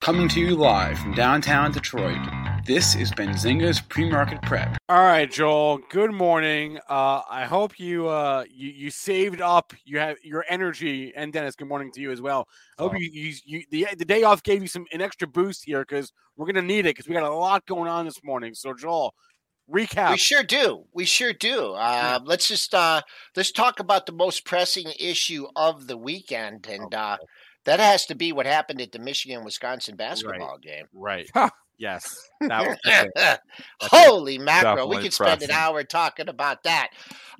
Coming to you live from downtown Detroit, this is Benzinga's Pre-Market Prep. All right, Joel. Good morning. Uh, I hope you, uh, you you saved up. You have your energy, and Dennis. Good morning to you as well. I hope Oh. you, you, you the, the day off gave you some an extra boost here because we're gonna need it because we got a lot going on this morning. So, Joel, recap. We sure do. We sure do. Uh, let's just uh, let's talk about the most pressing issue of the weekend, and uh, that has to be what happened at the Michigan Wisconsin basketball game. Right. yes. That was. Holy mackerel! We could spend an hour talking about that.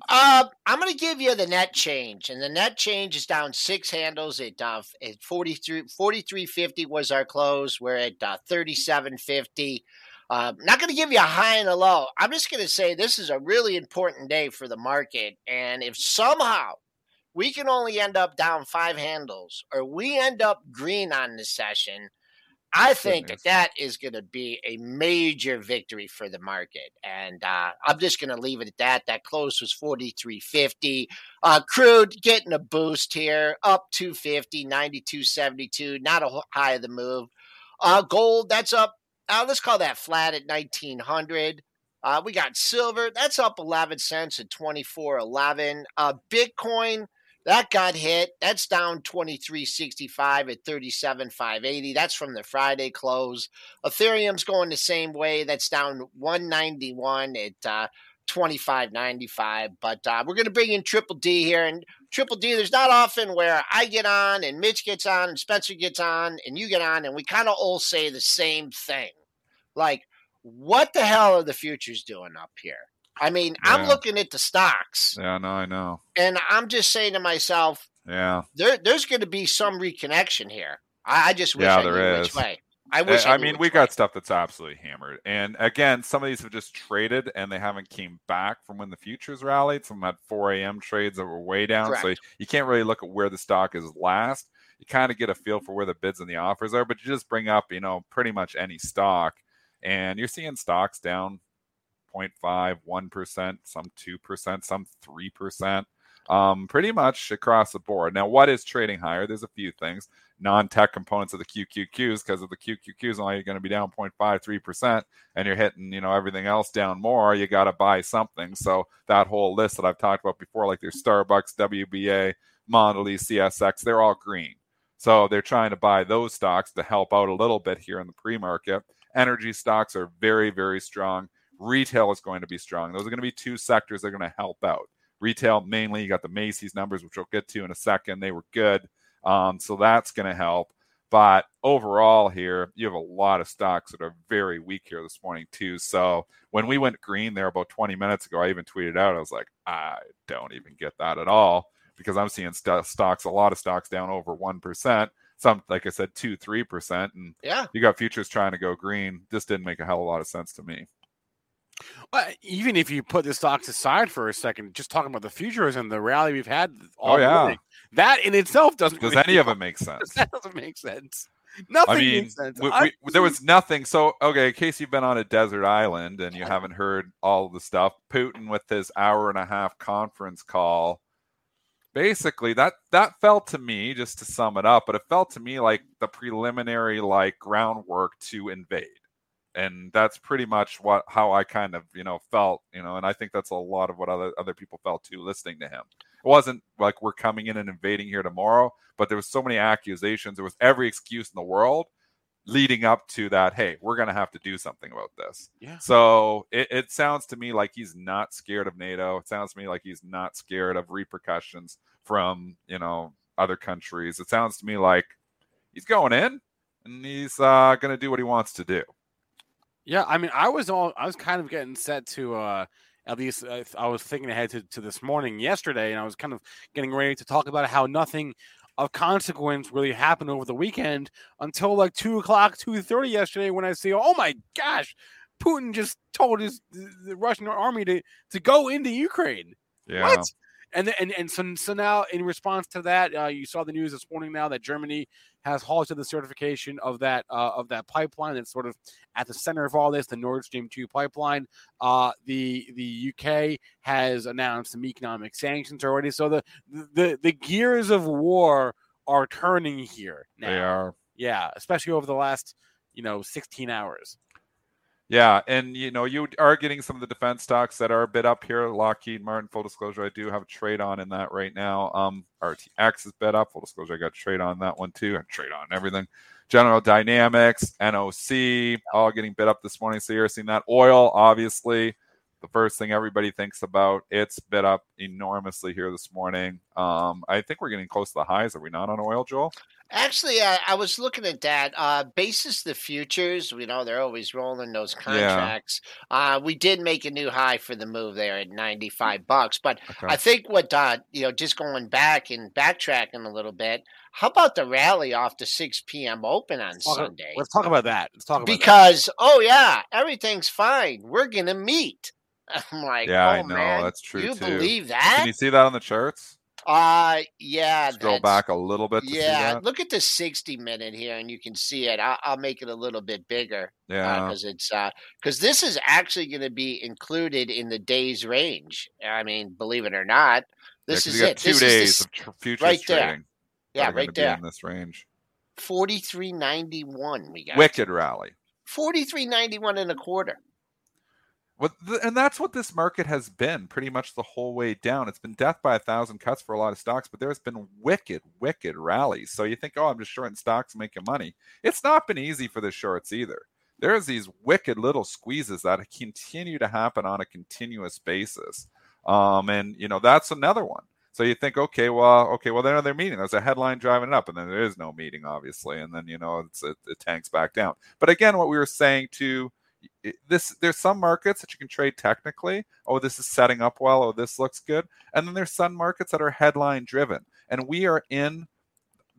Uh, I'm going to give you the net change, and the net change is down six handles at uh, at 43 43.50 was our close. We're at uh, 37.50. Uh, not going to give you a high and a low. I'm just going to say this is a really important day for the market, and if somehow we can only end up down five handles, or we end up green on the session. I think Goodness. that that is going to be a major victory for the market, and uh, I'm just going to leave it at that. That close was 43.50. Uh, crude getting a boost here, up 250, 92.72. Not a high of the move. Uh, gold that's up. Uh, let's call that flat at 1900. Uh, we got silver that's up 11 cents at 24.11. Uh, Bitcoin that got hit. That's down 23.65 at 37.580. That's from the Friday close. Ethereum's going the same way. That's down 191 at uh, 25.95. But uh, we're going to bring in Triple D here. And Triple D, there's not often where I get on and Mitch gets on and Spencer gets on and you get on and we kind of all say the same thing. Like, what the hell are the futures doing up here? I mean, I'm looking at the stocks Yeah, no, I know. and I'm just saying to myself, Yeah. there, there's going to be some reconnection here. I, I just wish Yeah, I knew there which way. I wish. Eh, I, I, I mean, we way. got stuff that's absolutely hammered. And again, some of these have just traded and they haven't came back from when the futures rallied. Some had 4 a.m. trades that were way down. So you can't really look at where the stock is last. You kind of get a feel for where the bids and the offers are, but you just bring up, you know, pretty much any stock. And you're seeing stocks down 0.5, 1%, some 2%, some 3%. Um, pretty much across the board. Now, what is trading higher? There's a few things non-tech components of the QQQs because of the QQQs only going to be down 0.53% and you're hitting, you know, everything else down more, you got to buy something. So that whole list that I've talked about before, like there's Starbucks, WBA, Mondelez, CSX, they're all green. So they're trying to buy those stocks to help out a little bit here in the pre-market. Energy stocks are very, very strong. Retail is going to be strong. Those are going to be two sectors that are going to help out. Retail mainly, you got the Macy's numbers, which we'll get to in a second. They were good. Um, so that's going to help. But overall, here, you have a lot of stocks that are very weak here this morning, too. So when we went green there about 20 minutes ago, I even tweeted out, I was like, I don't even get that at all because I'm seeing st- stocks, a lot of stocks down over 1%. Some, like I said, 2 3%. And Yeah, you got futures trying to go green. This didn't make a hell of a lot of sense to me. Uh, even if you put the stocks aside for a second, just talking about the futures and the rally we've had all Oh, yeah. morning, that in itself doesn't. Does really- any of it make sense? That doesn't make sense. Nothing I mean, makes sense. we, we, there was nothing. So, okay, in case you've been on a desert island and you haven't heard all the stuff, Putin with his hour and a half conference call, basically that that felt to me, just to sum it up, but it felt to me like the preliminary like groundwork to invade, and that's pretty much what how I kind of you know felt, you know, and I think that's a lot of what other other people felt too, listening to him. It wasn't like we're coming in and invading here tomorrow, but there was so many accusations. There was every excuse in the world leading up to that. Hey, we're going to have to do something about this. Yeah. So it, it sounds to me like he's not scared of NATO. It sounds to me like he's not scared of repercussions from you know other countries. It sounds to me like he's going in and he's uh, going to do what he wants to do. Yeah, I mean, I was all I was kind of getting set to uh at least uh, I was thinking ahead to, to this morning yesterday, and I was kind of getting ready to talk about how nothing of consequence really happened over the weekend until like two o'clock, two thirty yesterday when I see, oh my gosh, Putin just told his the Russian army to to go into Ukraine. Yeah. What? And and and so, so now in response to that, uh, you saw the news this morning now that Germany has halted the certification of that uh, of that pipeline that's sort of at the center of all this, the Nord Stream two pipeline. Uh, the the UK has announced some economic sanctions already, so the the the gears of war are turning here now. They are. Yeah, especially over the last you know 16 hours. Yeah, and you know you are getting some of the defense stocks that are a bit up here. Lockheed Martin, full disclosure, I do have a trade on in that right now. Um, RTX is bit up. Full disclosure, I got a trade on that one too. I trade on everything. General Dynamics, NOC, all getting bit up this morning. So you're seeing that. Oil, obviously, the first thing everybody thinks about. It's bit up enormously here this morning. Um, I think we're getting close to the highs. Are we not on oil, Joel? Actually, I, I was looking at that. Uh, basis the futures, you know, they're always rolling those contracts. Yeah. Uh, we did make a new high for the move there at 95 bucks. But okay. I think what, uh, you know, just going back and backtracking a little bit, how about the rally off the 6 p.m. open on let's Sunday? Let's talk about that. Let's talk about because, that. oh, yeah, everything's fine. We're going to meet. I'm like, yeah, oh, I know. Man, That's true. You too. believe that? Can you see that on the charts? Uh yeah. Scroll back a little bit. yeah, look at the sixty minute here, and you can see it. I'll, I'll make it a little bit bigger. Yeah, because uh, it's because uh, this is actually going to be included in the days range. I mean, believe it or not, this yeah, is it. Two this days of futures right trading. Yeah, right there in this range. Forty three ninety one. We got wicked rally. Forty three ninety one and a quarter. And that's what this market has been pretty much the whole way down. It's been death by a thousand cuts for a lot of stocks, but there's been wicked, wicked rallies. So you think, oh, I'm just shorting stocks making money. It's not been easy for the shorts either. There's these wicked little squeezes that continue to happen on a continuous basis. Um, and you know, that's another one. So you think, okay, well, okay, well, then they're meeting. There's a headline driving it up, and then there is no meeting, obviously, and then you know it, it tanks back down. But again, what we were saying to this there's some markets that you can trade technically oh this is setting up well oh this looks good and then there's some markets that are headline driven and we are in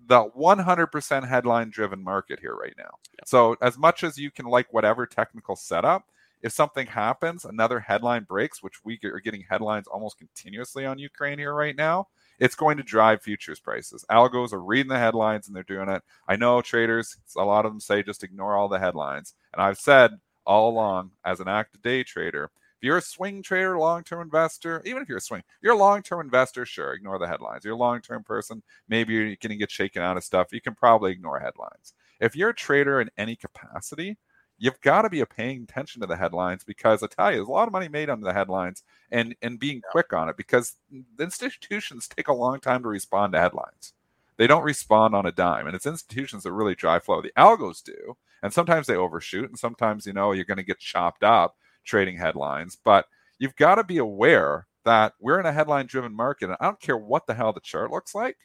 the 100% headline driven market here right now yeah. so as much as you can like whatever technical setup if something happens another headline breaks which we are getting headlines almost continuously on ukraine here right now it's going to drive futures prices. Algos are reading the headlines and they're doing it. I know traders, a lot of them say just ignore all the headlines. And I've said all along as an active day trader. If you're a swing trader, long term investor, even if you're a swing, you're a long term investor, sure, ignore the headlines. You're a long term person, maybe you're going to get shaken out of stuff. You can probably ignore headlines. If you're a trader in any capacity, you've got to be paying attention to the headlines because I tell you, there's a lot of money made on the headlines and and being quick on it because the institutions take a long time to respond to headlines. They don't respond on a dime, and it's institutions that really drive flow. The algos do, and sometimes they overshoot, and sometimes you know you're going to get chopped up trading headlines. But you've got to be aware that we're in a headline-driven market, and I don't care what the hell the chart looks like.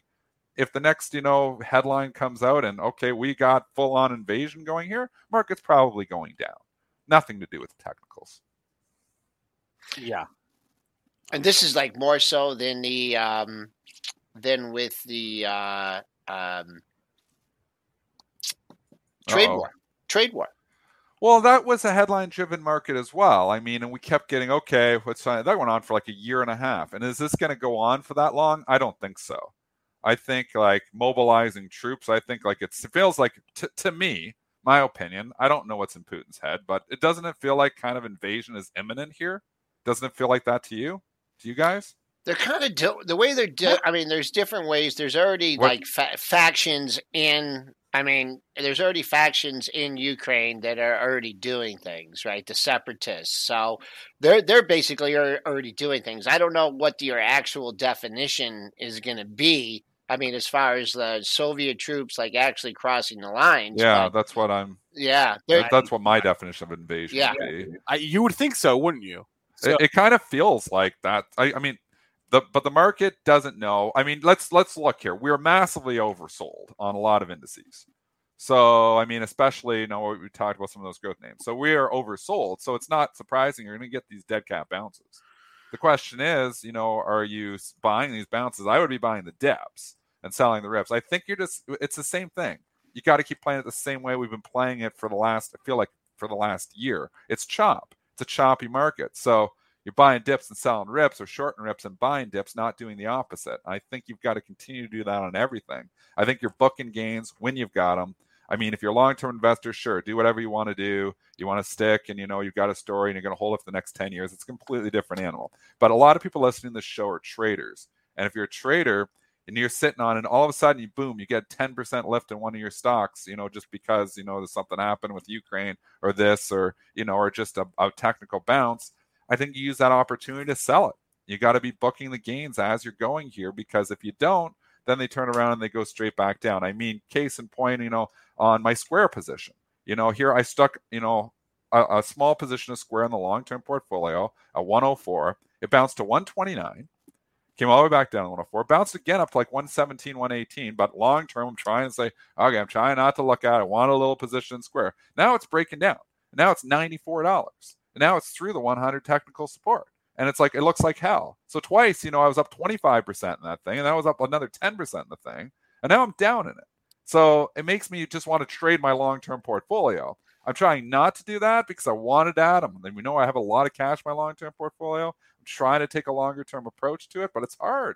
If the next, you know, headline comes out and okay, we got full-on invasion going here, market's probably going down. Nothing to do with the technicals. Yeah, and this is like more so than the um, than with the uh, um, trade Uh-oh. war trade war. Well, that was a headline driven market as well. I mean, and we kept getting, okay, what's that went on for like a year and a half. And is this going to go on for that long? I don't think so. I think like mobilizing troops, I think like it's, it feels like t- to me, my opinion, I don't know what's in Putin's head, but it doesn't it feel like kind of invasion is imminent here? Doesn't it feel like that to you? To you guys? They're kind of do- the way they're. Di- I mean, there's different ways. There's already what? like fa- factions in I mean, there's already factions in Ukraine that are already doing things, right? The separatists. So they're they're basically are already doing things. I don't know what your actual definition is going to be. I mean, as far as the Soviet troops like actually crossing the lines. Yeah, but, that's what I'm. Yeah, that's what my definition of invasion. Yeah, I, you would think so, wouldn't you? So, it, it kind of feels like that. I, I mean, the, but the market doesn't know. I mean, let's let's look here. We're massively oversold on a lot of indices. So I mean, especially you know we talked about some of those growth names. So we are oversold. So it's not surprising you're going to get these dead cat bounces. The question is, you know, are you buying these bounces? I would be buying the depths. and selling the rips. I think you're just it's the same thing. You got to keep playing it the same way we've been playing it for the last I feel like for the last year. It's chop. It's a choppy market. So you're buying dips and selling rips or shorting rips and buying dips, not doing the opposite. I think you've got to continue to do that on everything. I think you're booking gains when you've got them. I mean, if you're a long-term investor, sure, do whatever you want to do. You want to stick, and you know you've got a story, and you're going to hold it for the next ten years. It's a completely different animal. But a lot of people listening to this show are traders, and if you're a trader and you're sitting on, and all of a sudden you boom, you get 10% lift in one of your stocks, you know, just because you know there's something happened with Ukraine or this, or you know, or just a, a technical bounce. I think you use that opportunity to sell it. You got to be booking the gains as you're going here because if you don't, then they turn around and they go straight back down. I mean, case in point, you know, on my square position. You know, here I stuck, you know, a, a small position of square in the long term portfolio, a 104. It bounced to 129, came all the way back down to 104, bounced again up to like 117, 118. But long term, I'm trying to say, okay, I'm trying not to look at it. I want a little position square. Now it's breaking down. Now it's $94. And now it's through the 100 technical support. And it's like, it looks like hell. So twice, you know, I was up 25% in that thing, and that was up another 10% in the thing. And now I'm down in it. So it makes me just want to trade my long term portfolio. I'm trying not to do that because I wanted that. I'm, we know I have a lot of cash in my long term portfolio. I'm trying to take a longer term approach to it, but it's hard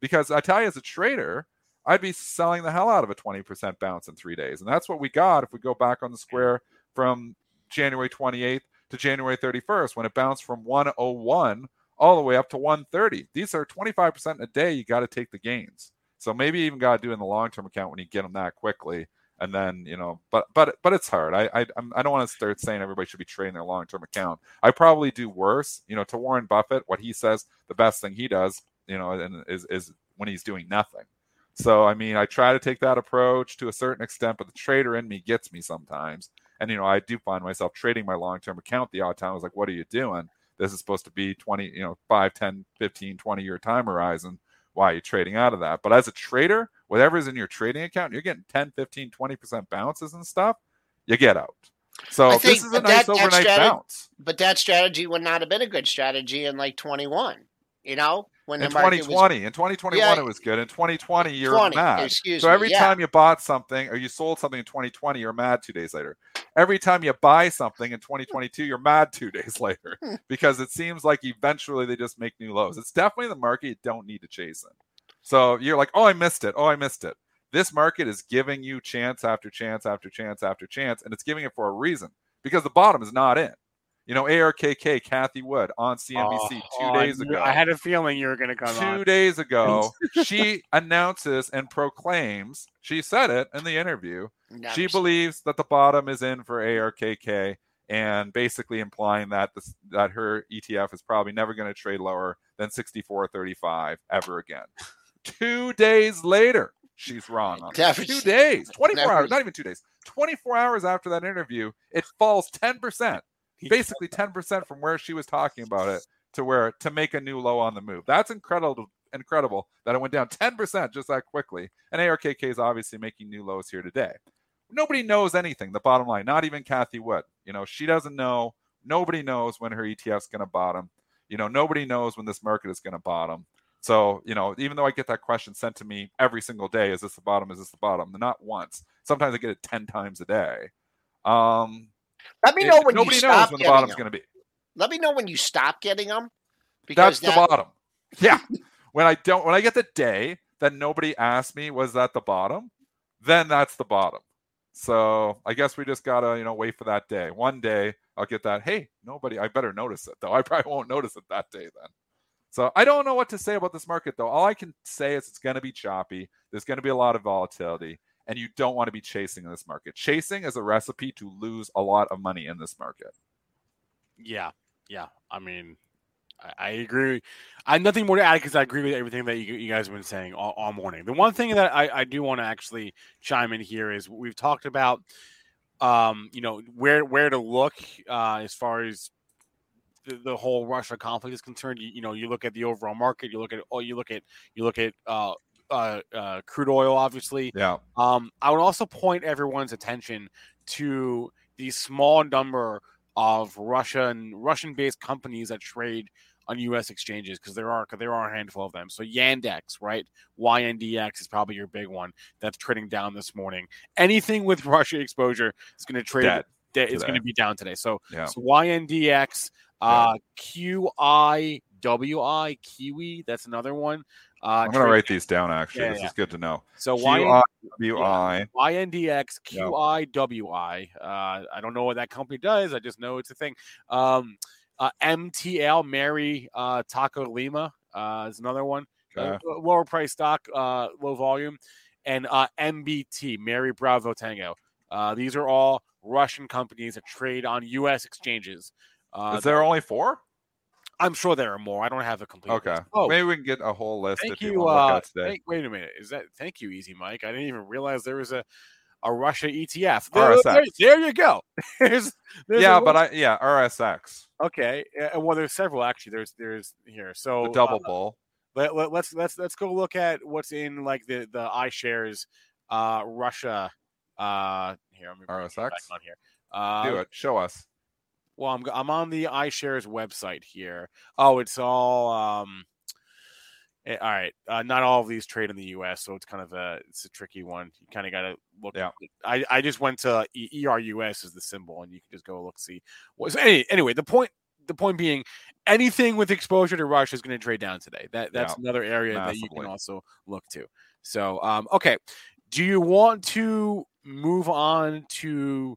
because I tell you, as a trader, I'd be selling the hell out of a 20% bounce in three days. And that's what we got if we go back on the square from January 28th to January 31st when it bounced from 101 all the way up to 130. These are 25% a day. You got to take the gains. So maybe even got to do in the long term account when you get them that quickly. And then you know, but but but it's hard. I I I don't want to start saying everybody should be trading their long term account. I probably do worse. You know, to Warren Buffett, what he says, the best thing he does, you know, and is is when he's doing nothing. So I mean, I try to take that approach to a certain extent, but the trader in me gets me sometimes. And you know, I do find myself trading my long term account the odd time. I was like, what are you doing? This is supposed to be 20, you know, 5, 10, 15, 20 year time horizon why are you trading out of that? But as a trader, whatever is in your trading account, you're getting 10, 15, 20% bounces and stuff, you get out. So think, this is a nice that, overnight that bounce. But that strategy would not have been a good strategy in like 21. You know, when in 2020, was, in 2021 yeah, it was good. In 2020, you're 20, mad. Excuse so every me, yeah. time you bought something or you sold something in 2020, you're mad two days later. Every time you buy something in 2022, you're mad two days later hmm. because it seems like eventually they just make new lows. It's definitely the market you don't need to chase in. So you're like, oh, I missed it. Oh, I missed it. This market is giving you chance after chance after chance after chance, and it's giving it for a reason because the bottom is not in. You know, ARKK, Cathie Wood on CNBC oh, two days ago. I had a feeling you were going to come two on. days ago. she announces and proclaims, she said it in the interview, Never she believes that the bottom is in for ARKK and basically implying that this, that her ETF is probably never going to trade lower than 64.35 ever again. two days later, she's wrong. On two days, 24 never. hours, not even two days, 24 hours after that interview, it falls 10%, basically 10% from where she was talking about it to where to make a new low on the move. That's incredible. Incredible that it went down 10% just that quickly. And ARKK is obviously making new lows here today. Nobody knows anything. The bottom line, not even Cathie Wood. You know, she doesn't know. Nobody knows when her ETF's going to bottom. You know, nobody knows when this market is going to bottom. So, you know, even though I get that question sent to me every single day, is this the bottom? Is this the bottom? Not once. Sometimes I get it 10 times a day. Um, Let me know it, when nobody you knows when the bottom's going to be. Let me know when you stop getting them. Because That's that... the bottom. Yeah. when I don't, when I get the day that nobody asked me, was that the bottom? Then that's the bottom. So I guess we just gotta, you know, wait for that day. One day I'll get that. Hey, nobody. I better notice it though. I probably won't notice it that day then. So I don't know what to say about this market though. All I can say is it's going to be choppy. There's going to be a lot of volatility, and you don't want to be chasing in this market. Chasing is a recipe to lose a lot of money in this market. Yeah, yeah. I mean, I, I agree. I have nothing more to add because I agree with everything that you, you guys have been saying all, all, morning. The one thing that I, I do want to actually chime in here is we've talked about, um, you know, where where to look uh, as far as the, the, whole Russia conflict is concerned. You, you, know, you look at the overall market. You look at oh, you look at you look at uh, uh, uh, crude oil, obviously. Yeah. Um, I would also point everyone's attention to the small number of Russian Russian-based companies that trade on U.S. exchanges because there are there are a handful of them. So Yandex, right? YNDX is probably your big one that's trading down this morning. Anything with Russia exposure is going to trade. Dead It's going to be down today. So, Yeah. so YNDX, uh, QIWI, Kiwi. That's another one. Uh, I'm going to write these down. Actually, Yeah, this yeah. is good to know. So YN, I W I. YNDX QIWI. Uh, I don't know what that company does. I just know it's a thing. Um, uh, MTL Mary uh, Taco Lima uh, is another one. Uh, Okay. lower price stock, uh, low volume, and uh, MBT Mary Bravo Tango. Uh, these are all Russian companies that trade on U.S. exchanges. Uh, Is there only four? I'm sure there are more. I don't have a complete. Okay. list. Oh, Maybe we can get a whole list thank you, you. want to look Uh, today. thank- wait a minute. Is that? Thank you, Easy Mike. I didn't even realize there was a a Russia ETF. There, RSX. there, there you go. there's, there's yeah, but I yeah RSX okay. Uh, well, there's several actually. There's there's here. So the double uh, bull. let, let, let's let's let's go look at what's in like the the iShares uh Russia uh here I'm gonna bring it back RSX? on here. Uh, Do it. Show us. Well, I'm I'm on the iShares website here. Oh, it's all um eh, all right. Uh, not all of these trade in the U.S., so it's kind of a it's a tricky one. You kind of got to look. Yeah. I, I just went to ERUS is the symbol, and you can just go look see. Was any, anyway the point the point being anything with exposure to Russia is going to trade down today. That that's Yeah, another area that you can also look to. So um okay, do you want to move on to?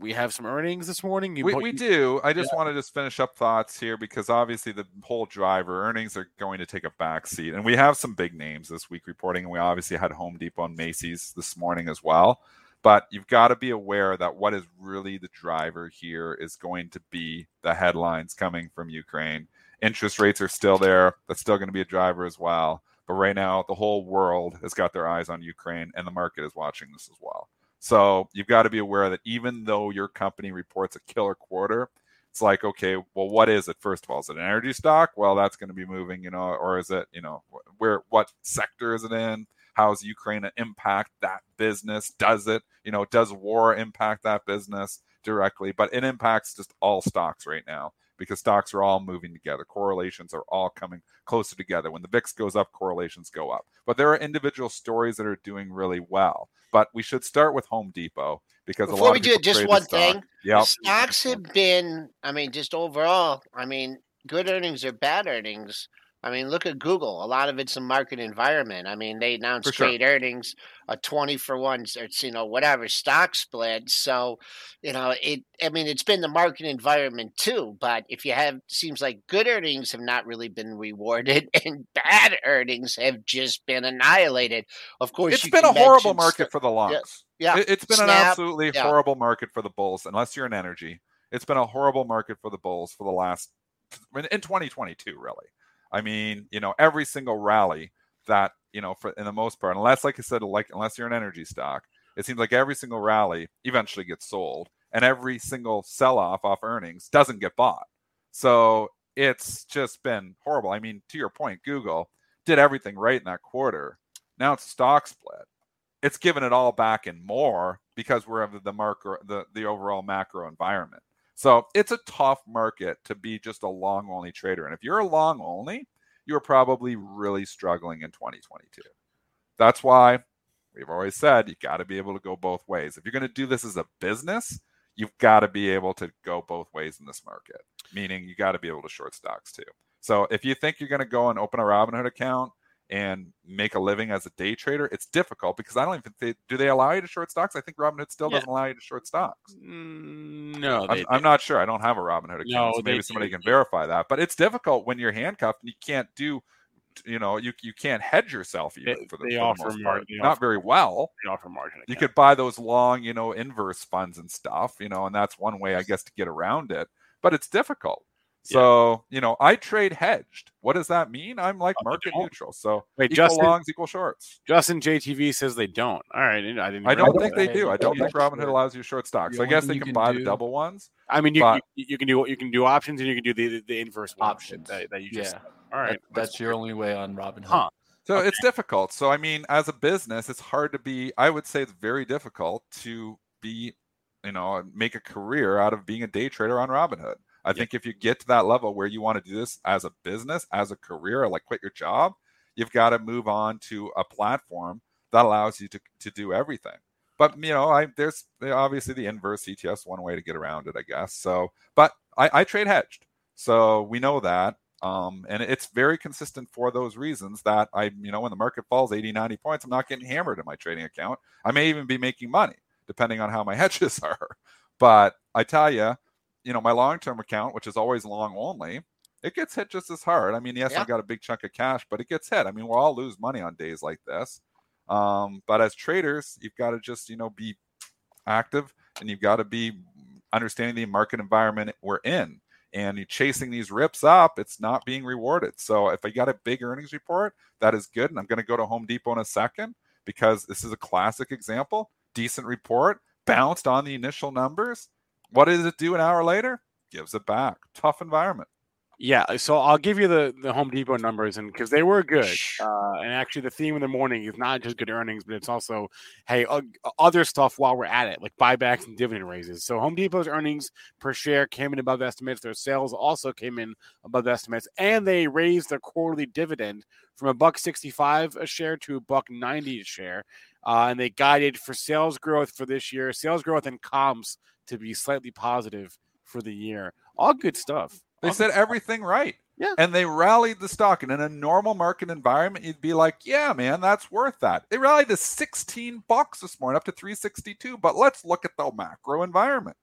We have some earnings this morning. You We, we do. I just want to just finish up thoughts here because obviously the whole driver earnings are going to take a back seat. And we have some big names this week reporting, and we obviously had Home Depot and Macy's this morning as well. But you've got to be aware that what is really the driver here is going to be the headlines coming from Ukraine. Interest rates are still there. That's still going to be a driver as well. But right now, the whole world has got their eyes on Ukraine, and the market is watching this as well. So you've got to be aware that even though your company reports a killer quarter, it's like, okay, well, what is it? First of all, is it an energy stock? Well, that's going to be moving, you know, or is it, you know, where, what sector is it in? How's Ukraine impact that business? Does it, you know, does war impact that business directly? But it impacts just all stocks right now because stocks are all moving together. Correlations are all coming closer together. When the VIX goes up, correlations go up. But there are individual stories that are doing really well. But we should start with Home Depot because a Before lot we of do just one thing, Yep. stocks have been, I mean, just overall, I mean, good earnings or bad earnings. I mean, look at Google. A lot of it's a market environment. I mean, they announced sure. great earnings, a twenty for one, it's, you know, whatever stock split. So, you know, it. I mean, it's been the market environment too. But if you have, seems like good earnings have not really been rewarded, and bad earnings have just been annihilated. Of course, It's been a horrible market for the longs. Yeah, It, has been an absolutely yeah. horrible market for the bulls, unless you're in energy. It's been a horrible market for the bulls for the last in in 2022, really. I mean, you know, every single rally that you know, for in the most part, unless, like I said, like unless you're an energy stock, it seems like every single rally eventually gets sold, and every single sell-off off earnings doesn't get bought. So it's just been horrible. I mean, to your point, Google did everything right in that quarter. Now it's stock split it's given it all back and more because we're of the macro the, the overall macro environment. So it's a tough market to be just a long only trader. And if you're a long only, you're probably really struggling in 2022. That's why we've always said you got to be able to go both ways. If you're going to do this as a business, you've got to be able to go both ways in this market, meaning you got to be able to short stocks too. So if you think you're going to go and open a Robinhood account and make a living as a day trader, it's difficult because I don't even think do they allow you to short stocks. I think Robinhood still Yeah. doesn't allow you to short stocks. Mm, no, I'm, I'm not sure. I don't have a Robinhood account, No, so maybe somebody do. can verify that. But it's difficult when you're handcuffed and you can't do, you know, you you can't hedge yourself even They- for the, they for the most part. they Not offer- very well. they offer margin. You could buy those long, you know, inverse funds and stuff, you know, and that's one way, I guess, to get around it. But it's difficult. Yeah. So, you know, I trade hedged. What does that mean? I'm like Oh, market neutral. So Wait, equal Justin- longs, equal shorts. Justin JTV says they don't. All right, I didn't. I, don't think that. they do. I don't think Robinhood allows you short stocks. So I guess they can can buy the double ones. I mean, you, but- you you can do you can do options and you can do the the inverse one Options. that, that you just. yeah, All right, that- that's your only way on Robinhood. Huh. So Okay. it's difficult. So I mean, as a business, it's hard to be. I would say it's very difficult to be, you know, make a career out of being a day trader on Robinhood. I think if you get to that level where you want to do this as a business, as a career, like quit your job, you've got to move on to a platform that allows you to, to do everything. But you know, I there's obviously the inverse CTS one way to get around it, I guess. So, but I, I trade hedged, so we know that. Um, and it's very consistent for those reasons that I, you know, when the market falls 80, 90 points, I'm not getting hammered in my trading account. I may even be making money depending on how my hedges are. But I tell you, you know, my long term account, which is always long only, it gets hit just as hard. I mean, yes, yeah. I've got a big chunk of cash, but it gets hit. I mean, we'll all lose money on days like this. Um, but as traders, you've got to just, you know, be active and you've got to be understanding the market environment we're in and you're chasing these rips up, it's not being rewarded. So if I got a big earnings report, that is good. And I'm going to go to Home Depot in a second because this is a classic example. Decent report, bounced on the initial numbers. What does it do an hour later? Gives it back. Tough environment. Yeah, so I'll give you the, the Home Depot numbers, and because they were good, uh, and actually the theme of the morning is not just good earnings, but it's also hey uh, other stuff while we're at it, like buybacks and dividend raises. So Home Depot's earnings per share came in above estimates. Their sales also came in above estimates, and they raised their quarterly dividend from a buck sixty five a share to a buck ninety a share, uh, and they guided for sales growth for this year, sales growth and comps to be slightly positive for the year. All good stuff. They said everything right. Yeah. And they rallied the stock. And in a normal market environment, you'd be like, yeah, man, that's worth that. They rallied to 16 bucks this morning, up to 362. But let's look at the macro environment.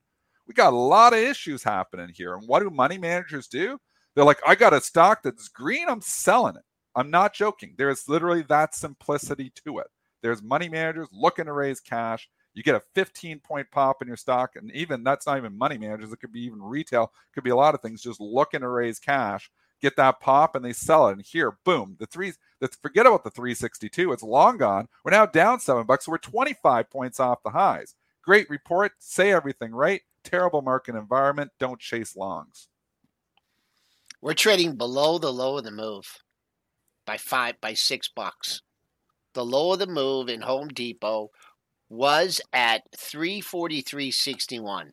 We got a lot of issues happening here. And what do money managers do? They're like, I got a stock that's green, I'm selling it. I'm not joking. There's literally that simplicity to it. There's money managers looking to raise cash you get a 15 point pop in your stock and even that's not even money managers it could be even retail could be a lot of things just looking to raise cash get that pop and they sell it and here boom the three forget about the 362 it's long gone we're now down seven bucks so we're 25 points off the highs. Great report say everything right terrible market environment don't chase longs. We're trading below the low of the move by five by six bucks. The low of the move in home depot was at 343.61.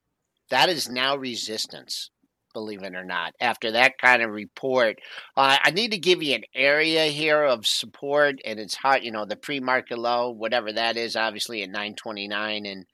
That is now resistance, believe it or not. After that kind of report, uh, I need to give you an area here of support, and it's hot, you know, the pre market low, whatever that is, obviously at 929 and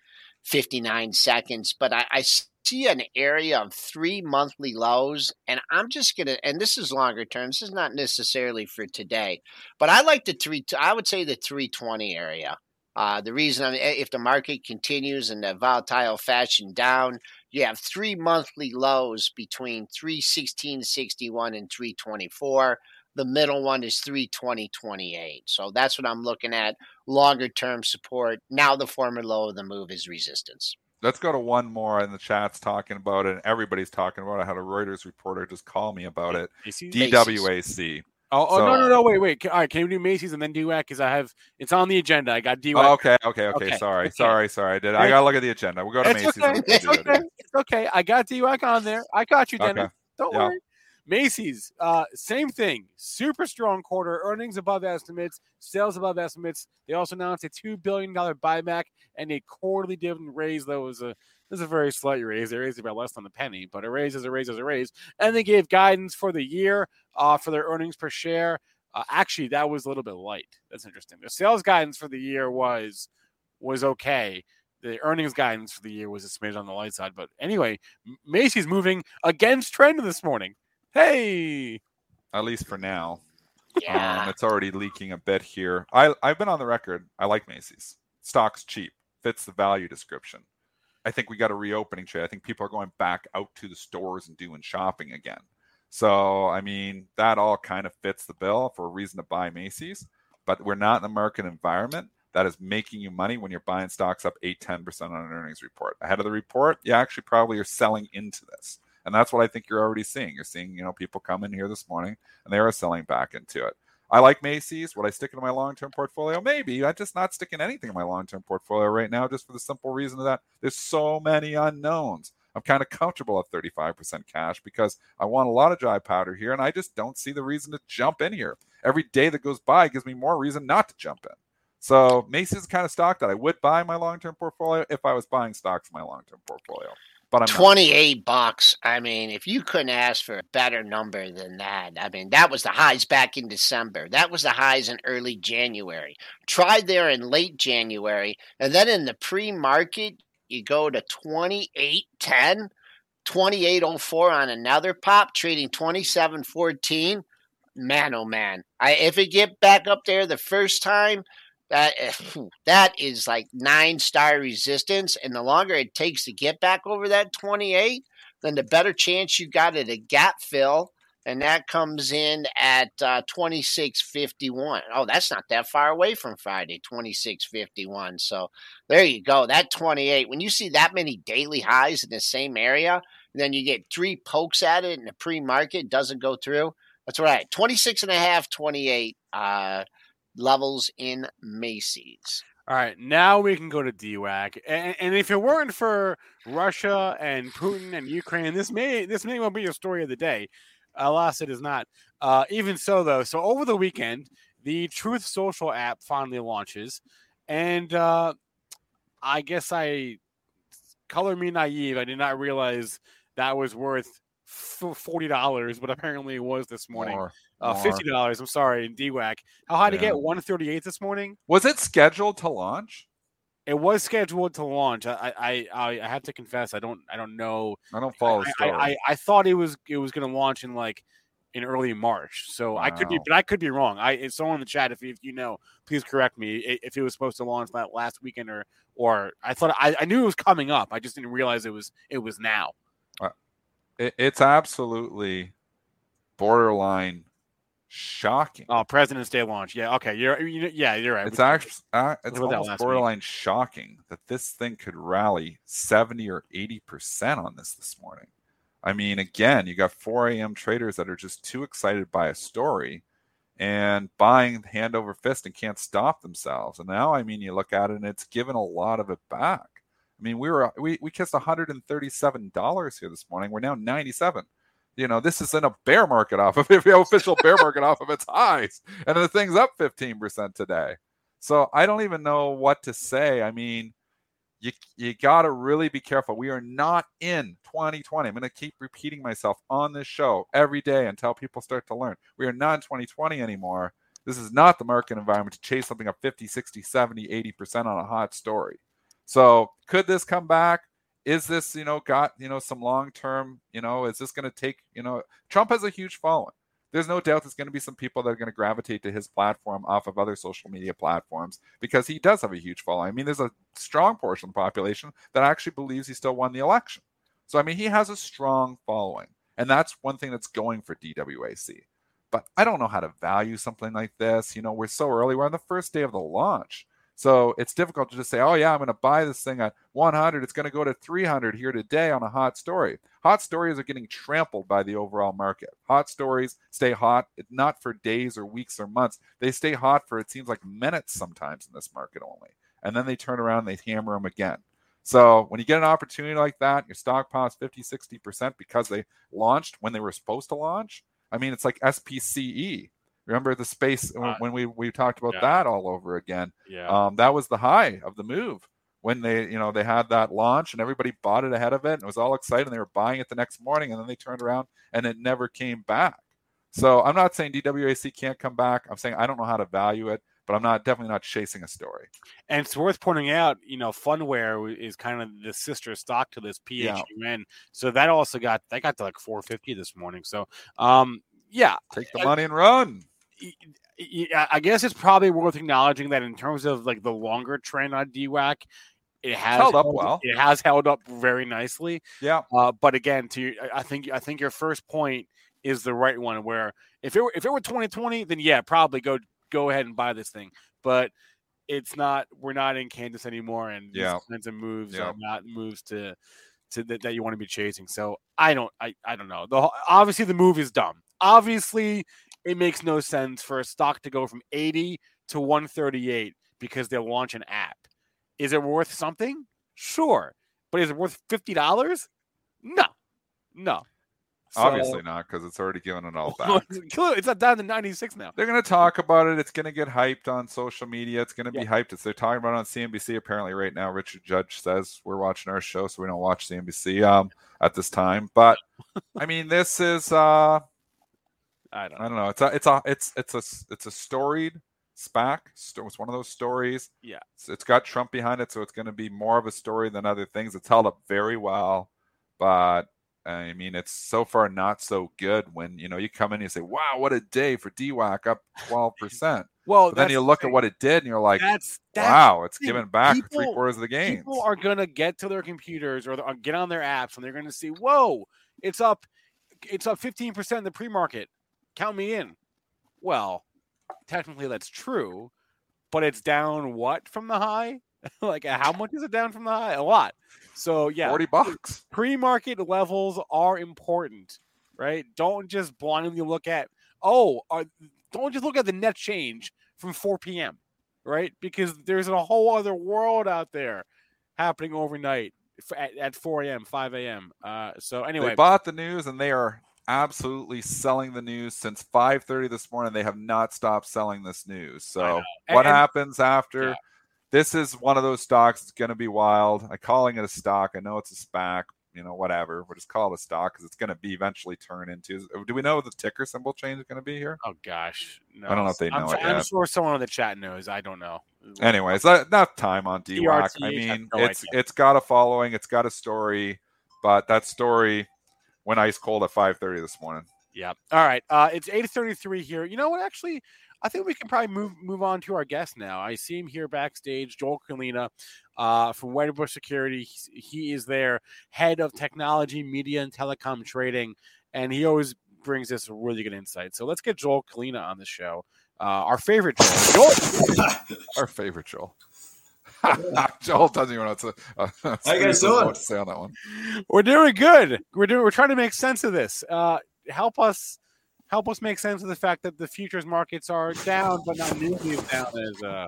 59 seconds. But I, I see an area of three monthly lows, and I'm just gonna. And this is longer term. This is not necessarily for today, but I like the three. I would say the 320 area. Uh, the reason, I mean, if the market continues in a volatile fashion down, you have three monthly lows between 316.61 and 324. The middle one is 320.28. So that's what I'm looking at. Longer term support. Now the former low of the move is resistance. Let's go to one more in the chat's talking about it, and everybody's talking about it. I had a Reuters reporter just call me about it. DWAC. Oh, oh so, no, no, no, wait, wait. All right, can we do Macy's and then do DWAC? Because I have it's on the agenda. I got DWAC. Oh, okay, okay, okay, okay. Sorry, okay. sorry, sorry. I did. I gotta look at the agenda. We'll go to it's Macy's. Okay. It's, okay. it's okay. I got DWAC on there. I got you, Dennis. Okay. Don't yeah. worry. Macy's, uh, same thing. Super strong quarter. Earnings above estimates. Sales above estimates. They also announced a two billion dollar buyback and a quarterly dividend raise that was a this is a very slight raise. They raised it by less than a penny, but a raise is a raise is a raise. And they gave guidance for the year uh, for their earnings per share. Uh, actually, that was a little bit light. That's interesting. The sales guidance for the year was was okay. The earnings guidance for the year was a smidge on the light side, but anyway, Macy's moving against trend this morning. Hey, at least for now. Yeah, um, it's already leaking a bit here. I I've been on the record. I like Macy's. Stock's cheap, fits the value description. I think we got a reopening trade. I think people are going back out to the stores and doing shopping again. So, I mean, that all kind of fits the bill for a reason to buy Macy's, but we're not in a market environment that is making you money when you're buying stocks up 8 10% on an earnings report. Ahead of the report, you actually probably are selling into this. And that's what I think you're already seeing. You're seeing, you know, people come in here this morning and they are selling back into it. I like Macy's. Would I stick it in my long term portfolio? Maybe. I'm just not sticking anything in my long term portfolio right now, just for the simple reason that there's so many unknowns. I'm kind of comfortable at 35% cash because I want a lot of dry powder here, and I just don't see the reason to jump in here. Every day that goes by gives me more reason not to jump in. So Macy's is kind of stock that I would buy in my long term portfolio if I was buying stocks in my long term portfolio. But I'm not. 28 bucks. I mean, if you couldn't ask for a better number than that, I mean, that was the highs back in December. That was the highs in early January. Tried there in late January. And then in the pre market, you go to 28.10, 28.04 on another pop, trading 27.14. Man, oh man. I, if it get back up there the first time, that eh, that is like nine star resistance, and the longer it takes to get back over that 28, then the better chance you got at a gap fill, and that comes in at uh, 26.51. Oh, that's not that far away from Friday, 26.51. So there you go. That 28. When you see that many daily highs in the same area, then you get three pokes at it, and the pre-market doesn't go through. That's right. 26 and a half, 28. Uh, levels in Macy's. All right, now we can go to DWAC, and, and if it weren't for Russia and Putin and Ukraine, this may this may well be your story of the day. Alas, it is not. Uh, even so, though, so over the weekend, the Truth Social app finally launches, and uh, I guess I color me naive. I did not realize that was worth forty dollars, but apparently it was this morning. More. Uh, fifty dollars. I'm sorry, in DWAC. How high to Yeah. get? One thirty eight this morning. Was it scheduled to launch? It was scheduled to launch. I, I, I, I have to confess, I don't, I don't know. I don't follow the I, story. I, I, I thought it was, it was going to launch in like in early March. So I could be, but I could be wrong. I, if someone in the chat, if, if you know, please correct me if it was supposed to launch that last weekend or, or I thought I, I knew it was coming up. I just didn't realize it was, it was now. It- it's absolutely borderline shocking. Oh, President's Day launch. Yeah. Okay. You're, you, yeah, you're right. It's We- actually uh, it's almost last week. borderline shocking that this thing could rally 70 or 80 percent on this this morning. I mean, again, you got 4 a.m. traders that are just too excited by a story and buying hand over fist and can't stop themselves. And now, I mean, you look at it and it's given a lot of it back. I mean, we were we we kissed 137 dollars here this morning. We're now 97. You know, this is in a bear market off of the official bear market off of its highs, and the thing's up 15% today. So I don't even know what to say. I mean, you you got to really be careful. We are not in 2020. I'm going to keep repeating myself on this show every day until people start to learn. We are not in 2020 anymore. This is not the market environment to chase something up 50, 60, 70, 80% on a hot story. So, could this come back? Is this, you know, got, you know, some long-term, you know, is this going to take, you know, Trump has a huge following there's no doubt there's going to be some people that are going to gravitate to his platform off of other social media platforms because he does have a huge following. I mean, there's a strong portion of the population that actually believes he still won the election. So, I mean, he has a strong following. And that's one thing that's going for DWAC. But I don't know how to value something like this. You know, we're so early, we're on the first day of the launch. So it's difficult to just say, oh, yeah, I'm going to buy this thing at 100. It's going to go to 300 here today on a hot story. Hot stories are getting trampled by the overall market. Hot stories stay hot, not for days or weeks or months. They stay hot for, it seems like minutes sometimes in this market only. And then they turn around and they hammer them again. So when you get an opportunity like that, your stock piles 50, 60% because they launched when they were supposed to launch. I mean, it's like SPCE. Remember the space when- Uh, when we, we talked about yeah. that all over again? Yeah. Um, that was the high of the move when they, you know, they had that launch and everybody bought it ahead of it and it was all excited. They were buying it the next morning and then they turned around and it never came back. So I'm not saying DWAC can't come back. I'm saying I don't know how to value it, but I'm not definitely not chasing a story. And it's worth pointing out, you know, Phunware is kind of the sister stock to this Yeah. So that also got that got to like 450 this morning. So um yeah, Take the money and run. I guess it's probably worth acknowledging that in terms of like the longer trend on DWAC, it has held up well. It has held up very nicely. Yeah. Uh, but again, to I- think I think your first point is the right one. Where if it were if it were 2020, then yeah, probably go go ahead and buy this thing. But it's not. We're not in Kansas anymore, and Yeah. these kinds of moves Yeah. are not moves to to that, that you want to be chasing. So I don't. I I don't know. The obviously the move is dumb. Obviously, it makes no sense for a stock to go from 80 to 138 because they launch an app. Is it worth something? Sure. But is it worth $50? No. No. So- Obviously not, because it's already given it all back. it's not down to 96 now. They're going to talk about it. It's going to get hyped on social media. It's going to be hyped. It's, they're talking about it on CNBC apparently right now. Richard Judge says we're watching our show, so we don't watch CNBC um, at this time. But I mean, this is uh, I don't I know. don't know. It's a it's a it's it's a it's a storied SPAC. It's one of those stories. Yeah. It's, it's got Trump behind it, so it's going to be more of a story than other things. It's held up very well, but I mean, it's so far not so good. When you know you come in and you say, "Wow, what a day for DWAC up twelve percent," Well, then you the look at what it did, and you're like, that's that's "Wow, it's the given back three quarters of the game." People are gonna get to their computers or or uh, get on their apps and they're gonna see, whoa, it's up, it's up 15 percent in the pre-market. Count me in. Well, technically that's true, but it's down what from the high? like how much is it down from the high? A lot. So yeah, Forty bucks. pre-market levels are important, right? Don't just blindly look at oh, are, don't just look at the net change from 4 p.m. right? Because there's a whole other world out there happening overnight at, at 4 a.m., 5 a.m. Uh, so anyway, They bought the news, and they are absolutely selling the news since 5:30 this morning. They have not stopped selling this news. So know. what And- happens after? yeah. This is one of those stocks. It's going to be wild. I'm calling it a stock. I know it's a SPAC. You know, whatever. We'll just call it a stock because it's going to be eventually turn into. Do we know what the ticker symbol change is going to be here? oh gosh, no. I don't know if they I'm, know it I'm yet. sure someone in the chat knows. I don't know. Anyways, enough time on. I DRTH, I mean, no it's idea. it's got a following. It's got a story, but that story went ice cold at 5:30 this morning. Yeah. All right. Uh, it's eight thirty-three here. You know what? Actually, I think we can probably move move on to our guest now. I see him here backstage, Joel Kulina, uh, from Wedbush Security. He's, he is their head of technology, media, and telecom trading, and he always brings us really good insight. So let's get Joel Kulina on the show. Uh, our favorite Joel. Joel, Our favorite Joel. Joel doesn't even know what to, uh, How you Steve guys doing? what to say on that one. we're doing good. We're doing. We're trying to make sense of this. Uh, help us. Help us make sense of the fact that the futures markets are down, but not nearly as down as uh,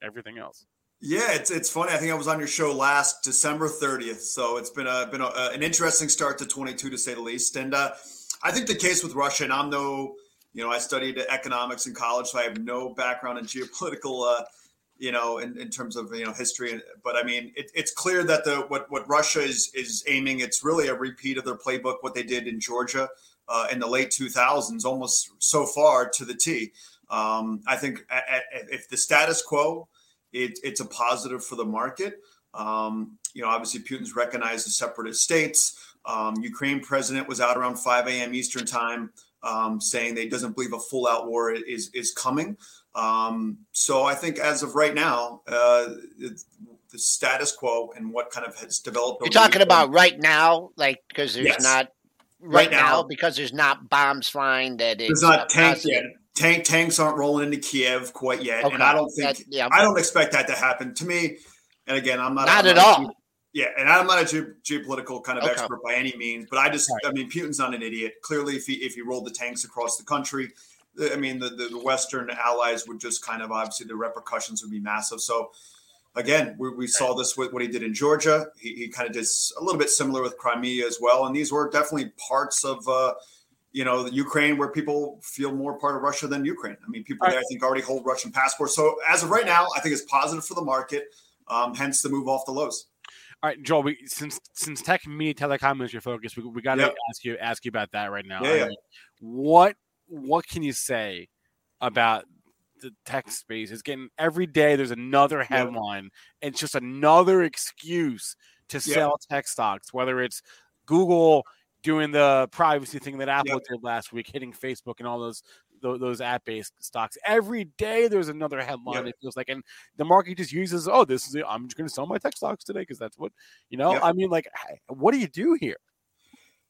everything else. Yeah, it's it's funny. I think I was on your show last December 30th, so it's been a been a, an interesting start to 22 to say the least. And uh, I think the case with Russia, and I'm no, you know, I studied economics in college, so I have no background in geopolitical, uh, you know, in, in terms of you know history. But I mean, it, it's clear that the what what Russia is is aiming. It's really a repeat of their playbook, what they did in Georgia uh, in the late 2000s, almost so far to the T. Um, I think if the status quo it, it's a positive for the market. Um, you know, obviously Putin's recognized as separatist states. Um, Ukraine president was out around 5 a.m. Eastern time um, saying that he doesn't believe a full out war is is coming. Um, so I think as of right now, uh, the status quo and what kind of has developed. You're talking about right now, like because there's Yes. not Right right, now, now. because there's not bombs flying. That there's not tanks yet. Tank tanks aren't rolling into Kiev quite yet, Okay. and I don't think That- yeah, I don't expect that to happen. To me, and again, I'm not Not I'm at all. Yeah, and I'm not a ge- geopolitical kind of Okay. expert by any means, but I just, Right. I mean, Putin's not an idiot. Clearly, if he if he rolled the tanks across the country, I mean, the, the the Western allies would just kind of obviously the repercussions would be massive. So. Again, we, we saw this with what he did in Georgia. He, he kind of did a little bit similar with Crimea as well, and these were definitely parts of uh, you know, the Ukraine where people feel more part of Russia than Ukraine. I mean, people Right. there, I think, already hold Russian passports. So as of right now, I think it's positive for the market. Um, hence the move off the lows. All right, Joel. We, since since tech, media, telecom is your focus, we, we got to Yep. ask you ask you about that right now. Yeah, I yeah. what what can you say about the tech space? It's getting every day. There's another headline. It's just another excuse to Yeah. sell tech stocks. Whether it's Google doing the privacy thing that Apple Yep. did last week, hitting Facebook and all those those, those app based stocks. Every day there's another headline. Yep. It feels like, and the market just uses, oh, this is it. I'm just going to sell my tech stocks today because that's what you know. Yep. I mean, like, what do you do here?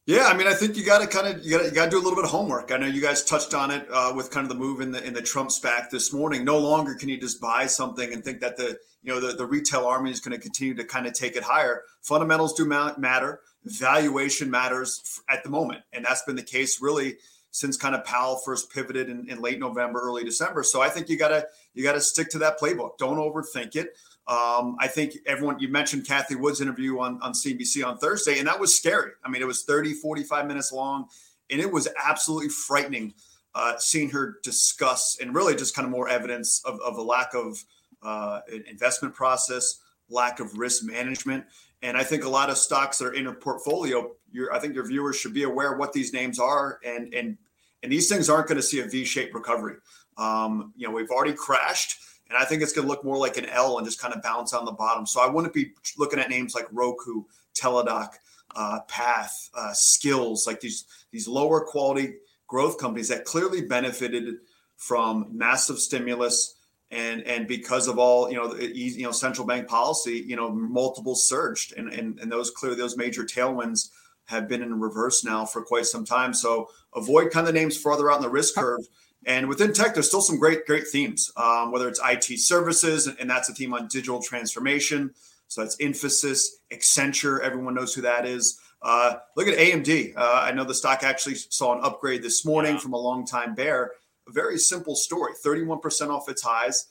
Yeah, I mean, I think you got to kind of you got to do a little bit of homework. I know you guys touched on it uh, with kind of the move in the in the Trump SPAC this morning. No longer can you just buy something and think that the you know the, the retail army is going to continue to kind of take it higher. Fundamentals do ma- matter. Valuation matters at the moment, and that's been the case really since kind of Powell first pivoted in, in late November, early December. So I think you gotta you gotta stick to that playbook. Don't overthink it. Um, I think everyone, you mentioned Cathie Wood's interview on, on CNBC on Thursday, and that was scary. I mean, it was 30, 45 minutes long. and it was absolutely frightening uh, seeing her discuss and really just kind of more evidence of, of a lack of uh, investment process, lack of risk management. And I think a lot of stocks that are in your portfolio, I think your viewers should be aware what these names are, and and and these things aren't going to see a V-shaped recovery. Um, you know, we've already crashed, and I think it's going to look more like an L and just kind of bounce on the bottom. So I wouldn't be looking at names like Roku, Teladoc, uh, Path, uh, Skillz, like these these lower quality growth companies that clearly benefited from massive stimulus and and because of all you know you know central bank policy you know multiples surged. And and, and those clearly those major tailwinds have been in reverse now for quite some time. So avoid kind of names farther out in the risk curve and within tech there's still some great great themes um, whether it's it services and that's a theme on digital transformation so that's Infosys accenture everyone knows who that is uh, look at amd uh, i know the stock actually saw an upgrade this morning yeah. from a long time bear a very simple story 31% off its highs.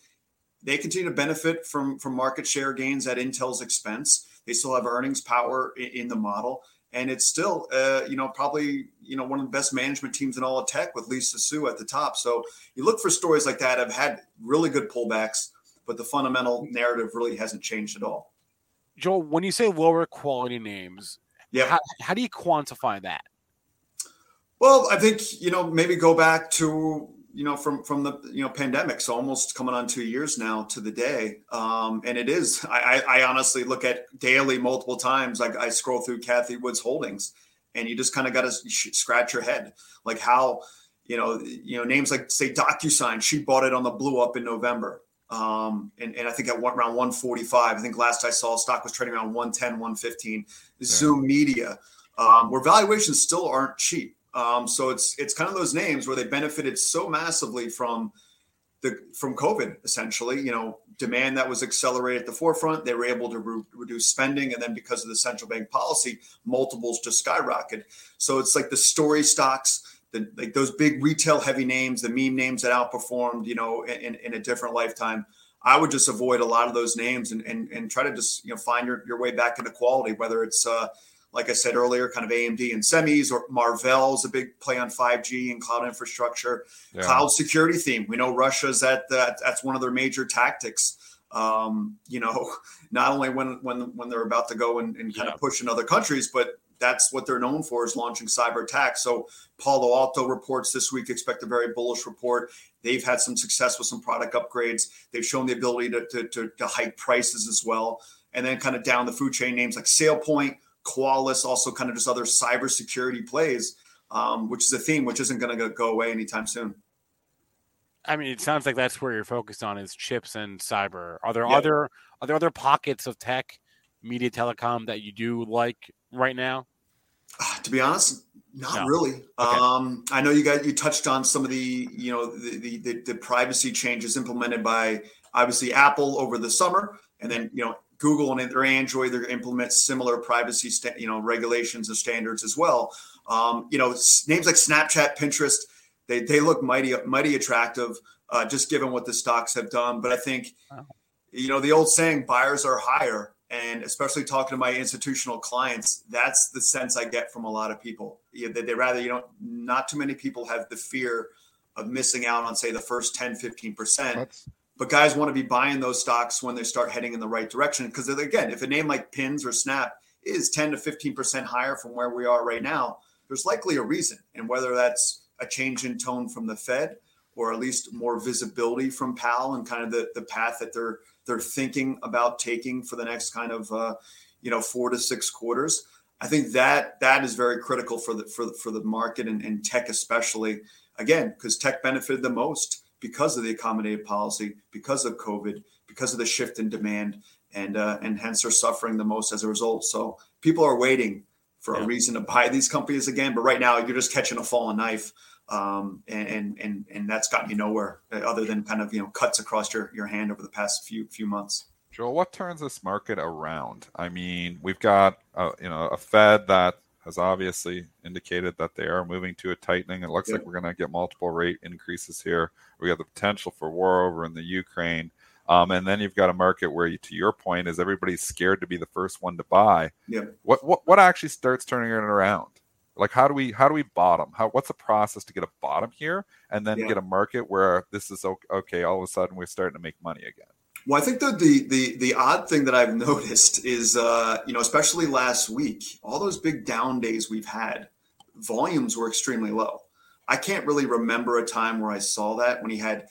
They continue to benefit from, from market share gains at Intel's expense. They still have earnings power in, in the model. And it's still, uh, you know, probably, you know, one of the best management teams in all of tech with Lisa Su at the top. So you look for stories like that have had really good pullbacks, but the fundamental narrative really hasn't changed at all. Joel, when you say lower quality names, yeah, how, how do you quantify that? Well, I think you know maybe go back to you know from from the you know pandemic so almost coming on two years now to the day. Um, and it is I, I honestly look at daily multiple times like i scroll through Cathie Wood's holdings and you just kind of got to scratch your head. Like how you know you know names like say docusign she bought it on the blue up in november. Um, and, and i think at one, around 145 i think last i saw stock was trading around 110 115 yeah. zoom media um, where valuations still aren't cheap um, so it's it's kind of those names where they benefited so massively from the from COVID. Essentially, you know, demand that was accelerated at the forefront. They were able to re- reduce spending, and then because of the central bank policy, multiples just skyrocketed. So it's like the story stocks. The, like those big retail heavy names, the meme names that outperformed, you know, in, in a different lifetime. I would just avoid a lot of those names and, and, and try to just, you know, find your, your way back into quality, whether it's, uh, like I said earlier, kind of AMD and semis, or Marvell's a big play on 5G and cloud infrastructure, yeah. cloud security theme. We know Russia's at that. That's one of their major tactics. Um, you know, not only when when when they're about to go and, and kind yeah. of push in other countries, but that's what they're known for is launching cyber attacks. So Palo Alto reports this week expect a very bullish report. They've had some success with some product upgrades. They've shown the ability to, to, to, to hike prices as well. And then kind of down the food chain names like SailPoint, Qualys, also kind of just other cybersecurity plays, um, which is a theme which isn't going to go away anytime soon. I mean, it sounds like that's where you're focused on is chips and cyber. Are there yeah. other are there other pockets of tech, media, telecom that you do like right now? Uh, to be honest, not no. really. Okay. Um, I know you got you touched on some of the you know the, the, the the privacy changes implemented by obviously Apple over the summer, and then you know Google and their Android, they're implement similar privacy, sta- you know, regulations and standards as well. Um, you know, names like Snapchat, Pinterest, they they look mighty mighty attractive, uh, just given what the stocks have done. But I think, you know, the old saying, buyers are higher, and especially talking to my institutional clients, that's the sense I get from a lot of people. You know, they, they rather, you know, not too many people have the fear of missing out on say the first 10 15 percent but guys want to be buying those stocks when they start heading in the right direction. Because again, if a name like Pins or Snap is 10 to 15% higher from where we are right now, there's likely a reason. And whether that's a change in tone from the Fed or at least more visibility from Powell and kind of the, the path that they're they're thinking about taking for the next kind of uh, you know four to six quarters. I think that that is very critical for the for the, for the market and, and tech especially. Again, because tech benefited the most because of the accommodative policy, because of COVID, because of the shift in demand, and uh, and hence are suffering the most as a result. So people are waiting for yeah. a reason to buy these companies again, but right now you're just catching a falling knife, um, and and and that's gotten you nowhere uh, other than kind of you know cuts across your your hand over the past few few months. Joel, what turns this market around? I mean, we've got a, you know a Fed that has obviously indicated that they are moving to a tightening. It looks yeah. like we're going to get multiple rate increases here. We have the potential for war over in the Ukraine. Um, and then you've got a market where, you, to your point, is everybody's scared to be the first one to buy. Yeah. What what what actually starts turning it around? Like how do we how do we bottom? How what's the process to get a bottom here and then Yeah. get a market where this is okay? All of a sudden we're starting to make money again. Well, I think that the the the odd thing that I've noticed is, uh, you know, especially last week, all those big down days we've had, volumes were extremely low. I can't really remember a time where I saw that when he had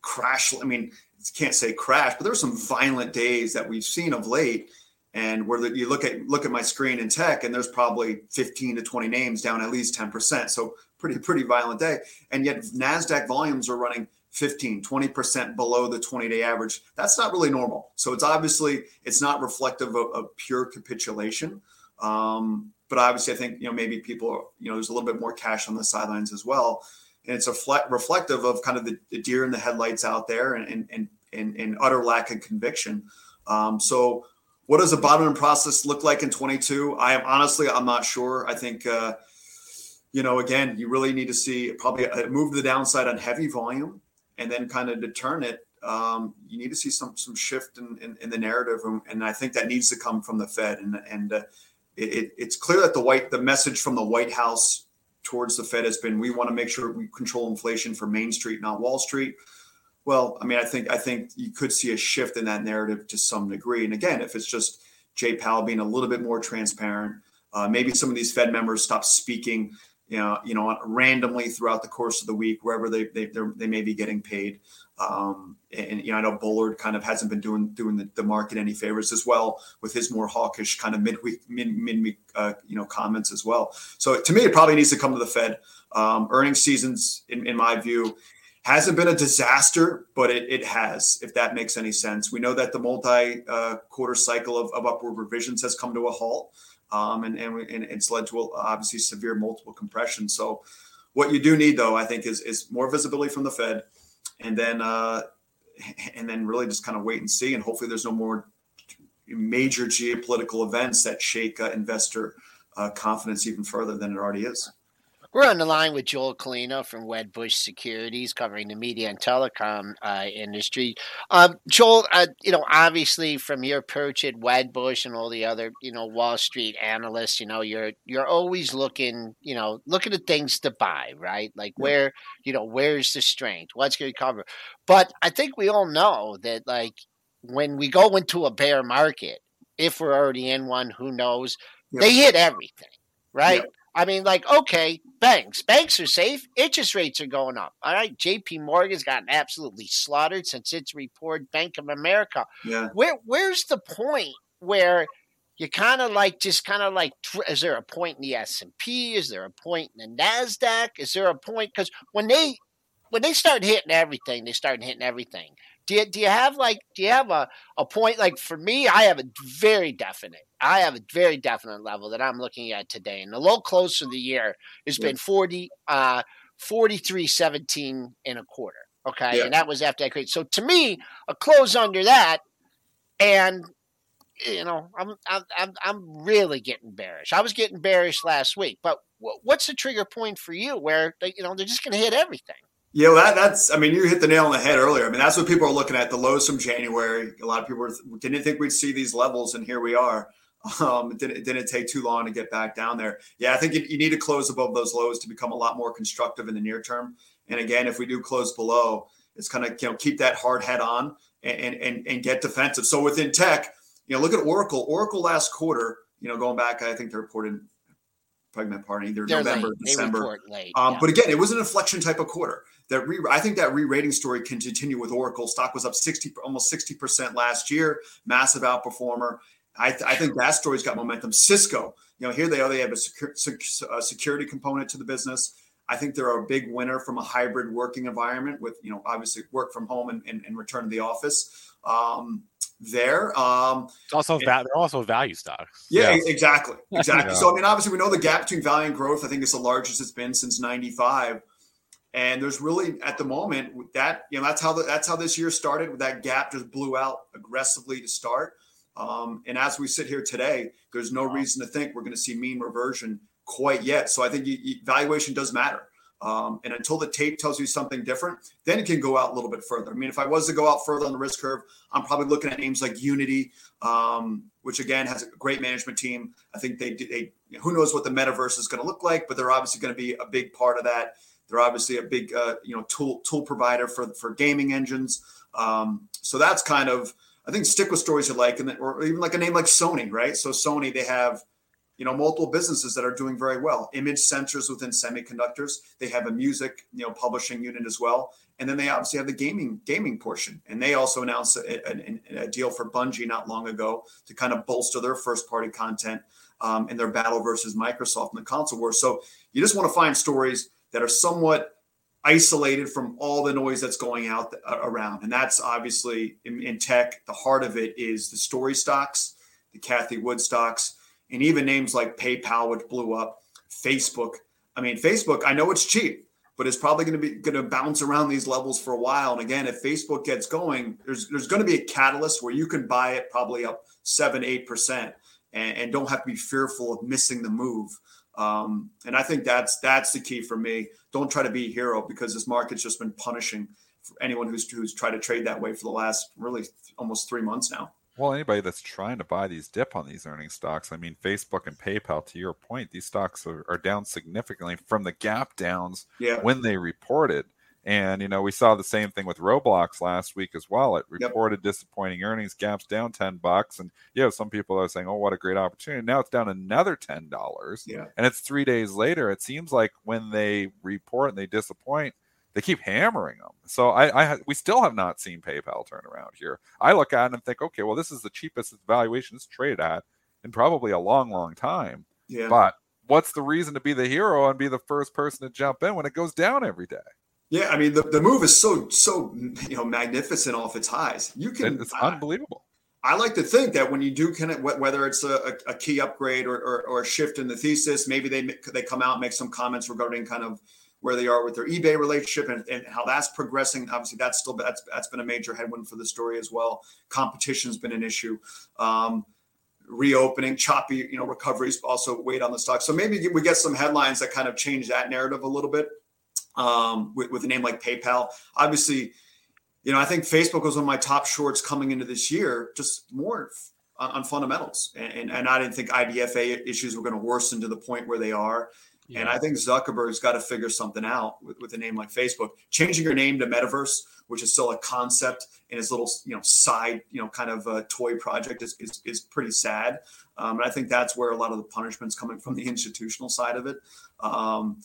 crash. I mean, can't say crash, but there were some violent days that we've seen of late, and where the, you look at look at my screen in tech, and there's probably 15 to 20 names down at least 10 percent. So pretty pretty violent day, and yet Nasdaq volumes are running 15 20% below the 20 day average. That's not really normal. So it's obviously it's not reflective of, of pure capitulation. Um, but obviously i think you know maybe people are, you know there's a little bit more cash on the sidelines as well. And it's a fle- reflective of kind of the, the deer in the headlights out there and and and, and, utter lack of conviction. Um, so what does the bottoming process look like in 22 i am honestly i'm not sure. I think uh, you know again you really need to see probably a move to the downside on heavy volume and then kind of to turn it, um, you need to see some some shift in, in, in the narrative, and, and, I think that needs to come from the Fed. And and uh, it, it's clear that the white the message from the White House towards the Fed has been we want to make sure we control inflation for Main Street, not Wall Street. Well, I mean, I think I think you could see a shift in that narrative to some degree. And again, if it's just Jay Powell being a little bit more transparent, uh, maybe some of these Fed members stop speaking you know, you know, randomly throughout the course of the week, wherever they they they may be getting paid. Um, and you know, I know Bullard kind of hasn't been doing doing the, the market any favors as well with his more hawkish kind of midweek mid midweek uh, you know comments as well. So to me, it probably needs to come to the Fed. Um, earnings seasons, in, in my view, hasn't been a disaster, but it, it has, if that makes any sense. We know that the multi uh, quarter cycle of, of upward revisions has come to a halt um, and, and, and it's led to obviously severe multiple compression. So, what you do need, though, I think, is is more visibility from the Fed, and then uh, and then really just kind of wait and see, and hopefully there's no more major geopolitical events that shake uh, investor uh, confidence even further than it already is. We're on the line with Joel Kulina from Wedbush Securities, covering the media and telecom uh, industry. Um, Joel, uh, you know, obviously from your perch at Wedbush and all the other, you know, Wall Street analysts, you know, you're you're always looking, you know, looking at things to buy, right? Like where, you know, where's the strength? What's going to cover? But I think we all know that, like, when we go into a bear market, if we're already in one, who knows? Yeah. They hit everything, right? Yeah. I mean, like, okay, banks. Banks are safe. Interest rates are going up. All right. JP Morgan's gotten absolutely slaughtered since its report. Bank of America. Yeah. Where where's the point where you kind of like just kind of like is there a point in the S&P? Is there a point in the Nasdaq? Is there a point cuz when they when they start hitting everything, they start hitting everything. Do you, do you have like do you have a, a point? Like for me I have a very definite I have a very definite level that I'm looking at today and the low close for the year has been 40 uh 43 17 and a quarter okay? Yeah. and that was after that create so to me a close under that and you know I'm I'm I'm, I'm really getting bearish. I was getting bearish last week but wh- what's the trigger point for you where they, you know they're just going to hit everything Yeah, well, that, that's. I mean, you hit the nail on the head earlier. I mean, that's what people are looking at. The lows from January. A lot of people were, didn't think we'd see these levels, and here we are. Um, it didn't, it didn't take too long to get back down there. Yeah, I think you, you need to close above those lows to become a lot more constructive in the near term. And again, if we do close below, it's kind of you know keep that hard head on and and and get defensive. So within tech, you know, look at Oracle. Oracle last quarter, you know, going back, I think they reported pregnant either they're November, late. December. late Um, yeah. But again, it was an inflection type of quarter. That re- I think that re-rating story can continue with Oracle. Stock was up sixty, almost sixty percent last year. Massive outperformer. I, th- I think that story's got momentum. Cisco, you know, here they are. They have a, sec- a security component to the business. I think they're a big winner from a hybrid working environment with, you know, obviously work from home and, and, and return to the office. Um, there, um, It's also va- they're also value stocks. yeah, Yes. exactly. Exactly. Yeah. So I mean, obviously we know the gap between value and growth, I think is the largest it's been since 95. And there's really at the moment that, you know, that's how the, that's how this year started with that gap just blew out aggressively to start. Um, and as we sit here today, there's no reason to think we're going to see mean reversion quite yet. So I think you, you, valuation does matter. Um, and until the tape tells you something different, then it can go out a little bit further. I mean, if I was to go out further on the risk curve, I'm probably looking at names like Unity, um, which again has a great management team. I think they they who knows what the metaverse is going to look like, but they're obviously going to be a big part of that. They're obviously a big uh, you know tool tool provider for for gaming engines. Um, so that's kind of I think stick with stories you like, and or even like a name like Sony, right? So Sony they have you know multiple businesses that are doing very well. Image sensors within semiconductors they have a music you know publishing unit as well. And then they obviously have the gaming gaming portion. And they also announced a, a, a deal for bungie not long ago to kind of bolster their first party content um, in their battle versus microsoft in the console war so you just want to find stories that are somewhat isolated from all the noise that's going out uh, around. And that's obviously in, in tech the heart of it is the story stocks the Cathie Wood stocks and even names like PayPal, which blew up, Facebook. I mean, Facebook, I know it's cheap, but it's probably going to be going to bounce around these levels for a while. And again, if Facebook gets going, there's there's going to be a catalyst where you can buy it probably up seven, eight percent, and, don't have to be fearful of missing the move. Um, and I think that's that's the key for me. Don't try to be a hero because this market's just been punishing anyone who's who's tried to trade that way for the last really almost three months now. Well, anybody that's trying to buy these dip on these earning stocks, I mean, Facebook and PayPal, to your point, these stocks are, are down significantly from the gap downs yeah. when they reported. And, you know, we saw the same thing with Roblox last week as well. It reported yep. disappointing earnings, gaps down 10 bucks. And, you know, some people are saying, oh, what a great opportunity. Now it's down another $10. Yeah. And it's three days later. It seems like when they report and they disappoint, they keep hammering them. So I, I we still have not seen PayPal turn around here. I look at it and think, okay, well, this is the cheapest valuation it's traded at in probably a long, long time. Yeah. But what's the reason to be the hero and be the first person to jump in when it goes down every day? Yeah, I mean the, the move is so so you know magnificent off its highs. You can it's unbelievable. I like to think that when you do kind of whether it's a, a key upgrade or, or, or, a shift in the thesis, maybe they they come out and make some comments regarding kind of where they are with their eBay relationship and, and how that's progressing. Obviously, that's still that's that's been a major headwind for the story as well. Competition's been an issue. Um, reopening, choppy, you know, recoveries also weighed on the stock. So maybe we get some headlines that kind of change that narrative a little bit um, with, with a name like PayPal. Obviously, you know, I think Facebook was one of my top shorts coming into this year, just more on, on fundamentals. And, and, and I didn't think IDFA issues were going to worsen to the point where they are. And I think Zuckerberg's got to figure something out with, with a name like Facebook. Changing your name to Metaverse, which is still a concept in his little, you know, side, you know, kind of a toy project is, is, is pretty sad. Um, and I think that's where a lot of the punishment's coming from the institutional side of it. Um,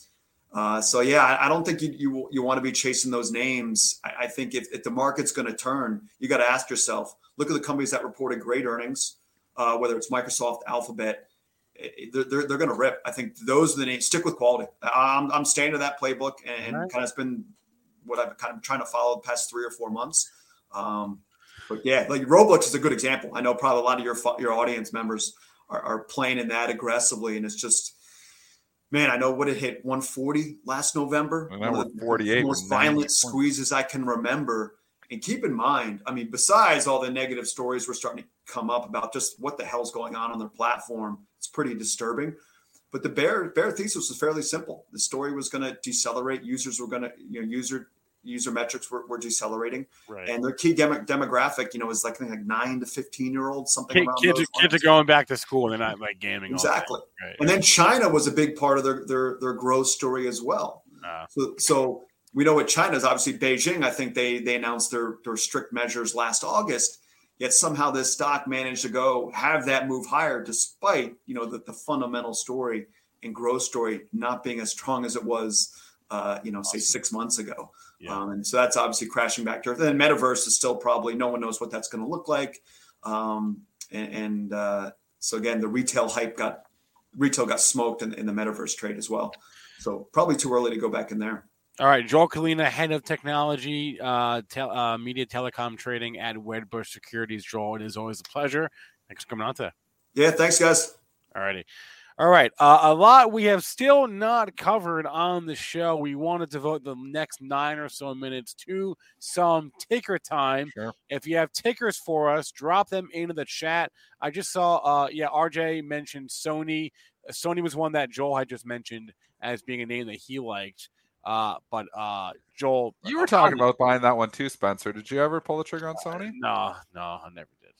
uh, so yeah, I, I, don't think you you, you want to be chasing those names. I, I think if, if the market's going to turn, you got to ask yourself: look at the companies that reported great earnings, uh, whether it's Microsoft, Alphabet, they're, they're, they're going to rip. I think those are the names. Stick with quality. I'm, I'm staying to that playbook and right. kind of been what I've kind of trying to follow the past three or four months. Um, but yeah, like Roblox is a good example. I know probably a lot of your your audience members are, are playing in that aggressively, and it's just man, I know what it hit 140 last November. One 48. most violent squeezes I can remember. And keep in mind, I mean, besides all the negative stories we're starting to come up about just what the hell's going on on their platform, it's pretty disturbing. But the bear bear thesis was fairly simple. The story was going to decelerate. Users were going to, you know, user user metrics were, were decelerating, right. and their key dem- demographic, you know, is like like nine to fifteen year olds, something kids. those Are, kids are going back to school. They're not like gaming. Exactly. Right. And then China was a big part of their their their growth story as well. Uh, so, so we know what China is. Obviously, Beijing. I think they they announced their their strict measures last August Yet somehow this stock managed to go have that move higher, despite you know the, the fundamental story and growth story not being as strong as it was, uh, you know, say six months ago. Yeah. Um, and so that's obviously crashing back to earth. And then metaverse is still probably no one knows what that's going to look like. Um, and, and uh, so again, the retail hype got retail got smoked in, in the metaverse trade as well. So probably too early to go back in there. All right, Joel Kulina, head of technology, uh, te- uh, media telecom trading at Wedbush Securities. Joel, it is always a pleasure. Thanks for coming on today. Yeah, thanks, guys. All righty. All right. Uh, a lot we have still not covered on the show. We want to devote the next nine or so minutes to some ticker time. Sure. If you have tickers for us, drop them into the chat. I just saw, uh, yeah, RJ mentioned Sony. Sony was one that Joel had just mentioned as being a name that he liked. Uh, but uh, Joel, you were talking about buying that one too, Spencer. Did you ever pull the trigger on Sony? No, no, I never did.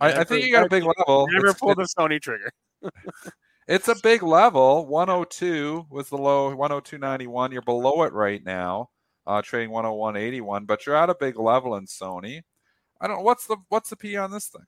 I, I, think you got a big level. Never It's- pull the Sony trigger. It's a big level. 102 was the low, 102.91. You're below it right now, uh, trading 101.81. But you're at a big level in Sony. I don't. What's the what's the P on this thing?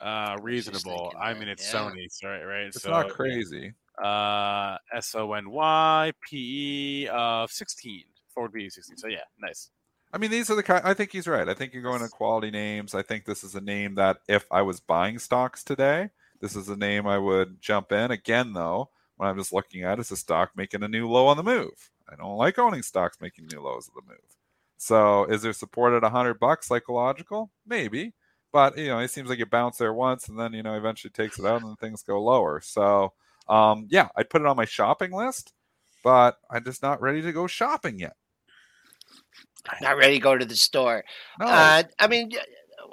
Uh, reasonable. thinking I mean, it's yeah. Sony, right? Right. It's so, not crazy. Uh, S O N Y P E of 16. Forward PE 16. So yeah, nice. I mean, these are the kind. I think he's right. I think you're going to quality names. I think this is a name that if I was buying stocks today, this is a name I would jump in. Again, though, when I'm just looking at, it, it's a stock making a new low on the move. I don't like owning stocks making new lows of the move. So, is there support at 100 bucks psychological? Maybe, but you know, it seems like you bounce there once and then you know eventually takes it out and things go lower. So, um, yeah, I'd put it on my shopping list, but I'm just not ready to go shopping yet. Not ready to go to the store. No, Uh, I mean,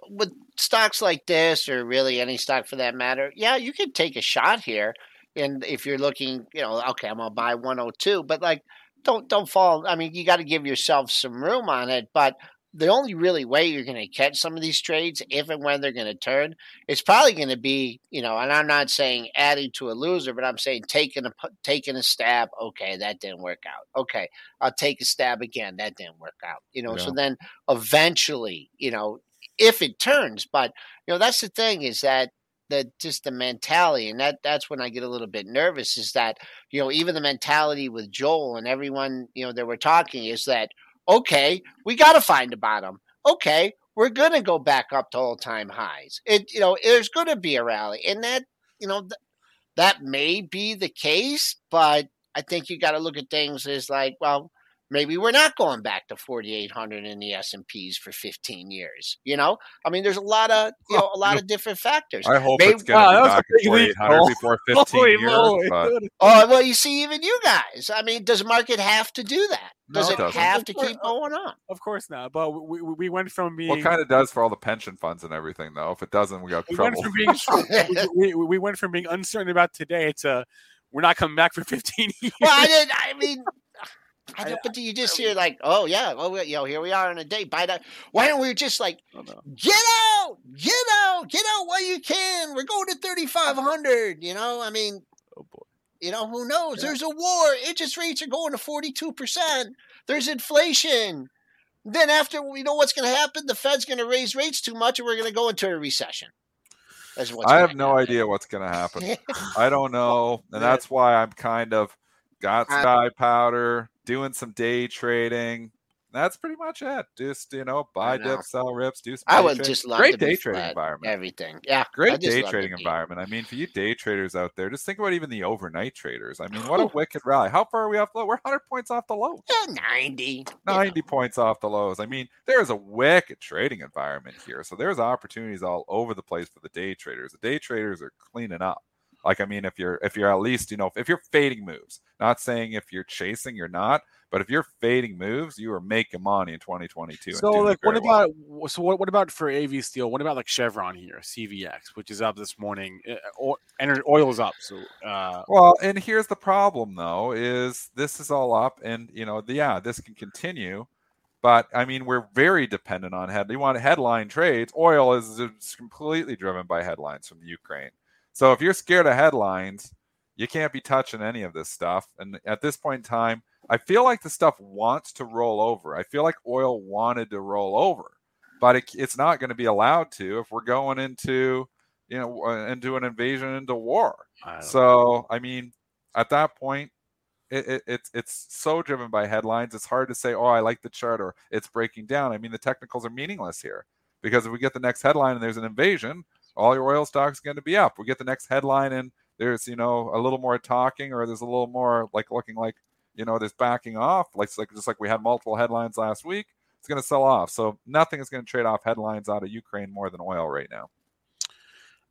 with stocks like this, or really any stock for that matter, yeah, you could take a shot here. And if you're looking, you know, okay, I'm gonna buy 102, but like, don't don't fall. I mean, you got to give yourself some room on it. But the only really way you're going to catch some of these trades, if and when they're going to turn, it's probably going to be, you know. And I'm not saying adding to a loser, but I'm saying taking a taking a stab. Okay, that didn't work out. Okay, I'll take a stab again. That didn't work out. You know, so then eventually, you know, if it turns, but you know, that's the thing is that the just the mentality, and that that's when I get a little bit nervous. Is that you know even the mentality with Joel and everyone you know that we're talking is that okay, we got to find a bottom. Okay, we're gonna go back up to all time highs. It you know there's gonna be a rally, and that you know th- that may be the case, but I think you got to look at things as like well maybe we're not going back to 4800 in the S&Ps for 15 years you know i mean there's a lot of you know a lot of different factors I hope Maybe- it's going to Wow, be back big at 4,800 Cole. before 15 Holy years. moly, but oh well you see even you guys i mean does market have to do that No, does it it have to keep going on Of course not. But we, we, we went from being what kind of does for all the pension funds and everything, though? If it doesn't, we got we went trouble. from being we, we, we went from being uncertain about today to we're not coming back for 15 years. well i didn't i mean I I- don't, but do you just hear like, oh yeah, oh well, you know, here we are on a day. By that. Why don't we just like Oh, no. get out, get out, get out while you can? We're going to thirty five hundred. You know, I mean, Oh boy. You know, who knows? Yeah. There's a war. Interest rates are going to 42%. There's inflation. Then after we know what's going to happen, the Fed's going to raise rates too much and we're going to go into a recession. That's what's I have no happen. idea what's going to happen. I don't know, and that's why I'm kind of got sky powder, doing some day trading. That's pretty much it. Just you know, buy know. dip, sell rips, do some. I would trading. just love great day trading environment. Everything. Yeah. Great day trading environment. I mean, for you day traders out there, just think about even the overnight traders. I mean, what a wicked rally! How far are we off the low? We're 100 points off the low. Yeah, 90. you know. 90 points off the lows. I mean, there's a wicked trading environment here. So there's opportunities all over the place for the day traders. The day traders are cleaning up. Like, I mean, if you're if you're at least, you know, if you're fading moves, not saying if you're chasing, you're not, but if you're fading moves, you are making money in 2022. So like, what very well. about so what, what about for AV Steel? What about like Chevron here, CVX, which is up this morning? Uh, o- oil is up, so uh, Well, and here's the problem though: is this is all up, and you know, the, yeah, this can continue, but I mean, we're very dependent on head. You want headline trades. Oil is is completely driven by headlines from the Ukraine. So if you're scared of headlines, you can't be touching any of this stuff. And at this point in time, I feel like the stuff wants to roll over. I feel like oil wanted to roll over, but it, it's not going to be allowed to if we're going into you know uh, into an invasion into war. I So I mean, at that point, it, it, it's it's so driven by headlines. It's hard to say, oh, I like the chart or it's breaking down. I mean, the technicals are meaningless here because if we get the next headline and there's an invasion, all your oil stocks going to be up. We get the next headline and there's you know a little more talking or there's a little more like looking like you know there's backing off like like just like we had multiple headlines last week. It's going to sell off. So nothing is going to trade off headlines out of Ukraine more than oil right now.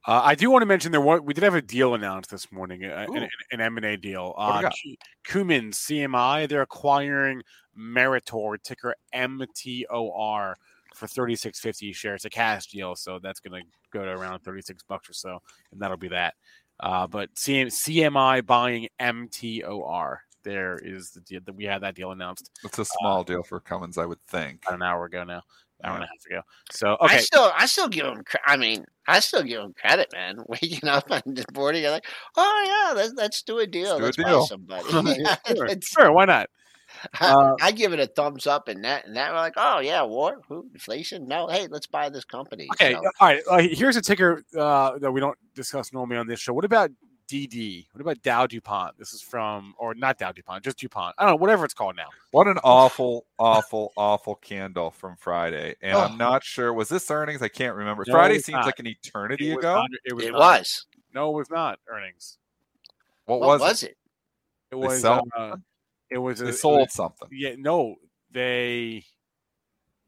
Uh, I do want to mention there was, we did have a deal announced this morning, uh, an, an M and A deal. What do we Uh, Cumin CMI they're acquiring Meritor ticker MTOR for thirty six fifty shares. It's a cash deal, so that's going to go to around thirty six bucks or so, and that'll be that. Uh, but CM, CMI buying MTOR. There is the deal that we had that deal announced It's a small deal for Cummins, I would think. about an hour ago now. hour and a half ago. So okay, I still, I still give him. I mean, I still give him credit, man. Waking up on the board, you're like, oh yeah, let's, let's do a deal. do a Let's, buy deal." somebody. Yeah, sure, sure, why not? Uh, I give it a thumbs up, and that, and that, we're like, oh yeah, war, who, inflation. No, hey, let's buy this company. Okay, So, all right. Uh, here's a ticker uh, that we don't discuss normally on this show. What about DD? What about Dow DuPont? This is from, or not Dow DuPont, just DuPont. I don't know, whatever it's called now. What an awful, awful, awful candle from Friday. And Oh. I'm not sure. Was this earnings? I can't remember. No, Friday seems not. like an eternity It ago. not- it was. it was. No, it was not earnings. What, What was, was, it? it? It They was. Sell Uh, it was. a- They it sold was- something. Yeah, no, they.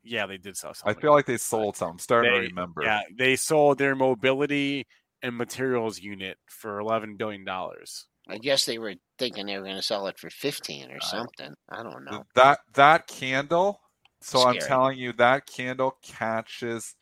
Yeah, they did sell something. I feel like they sold something. I'm starting They- to remember. Yeah, they sold their mobility and materials unit for eleven billion dollars. I guess they were thinking they were going to sell it for fifteen or something. I don't know. That that candle. So I'm telling you, that candle catches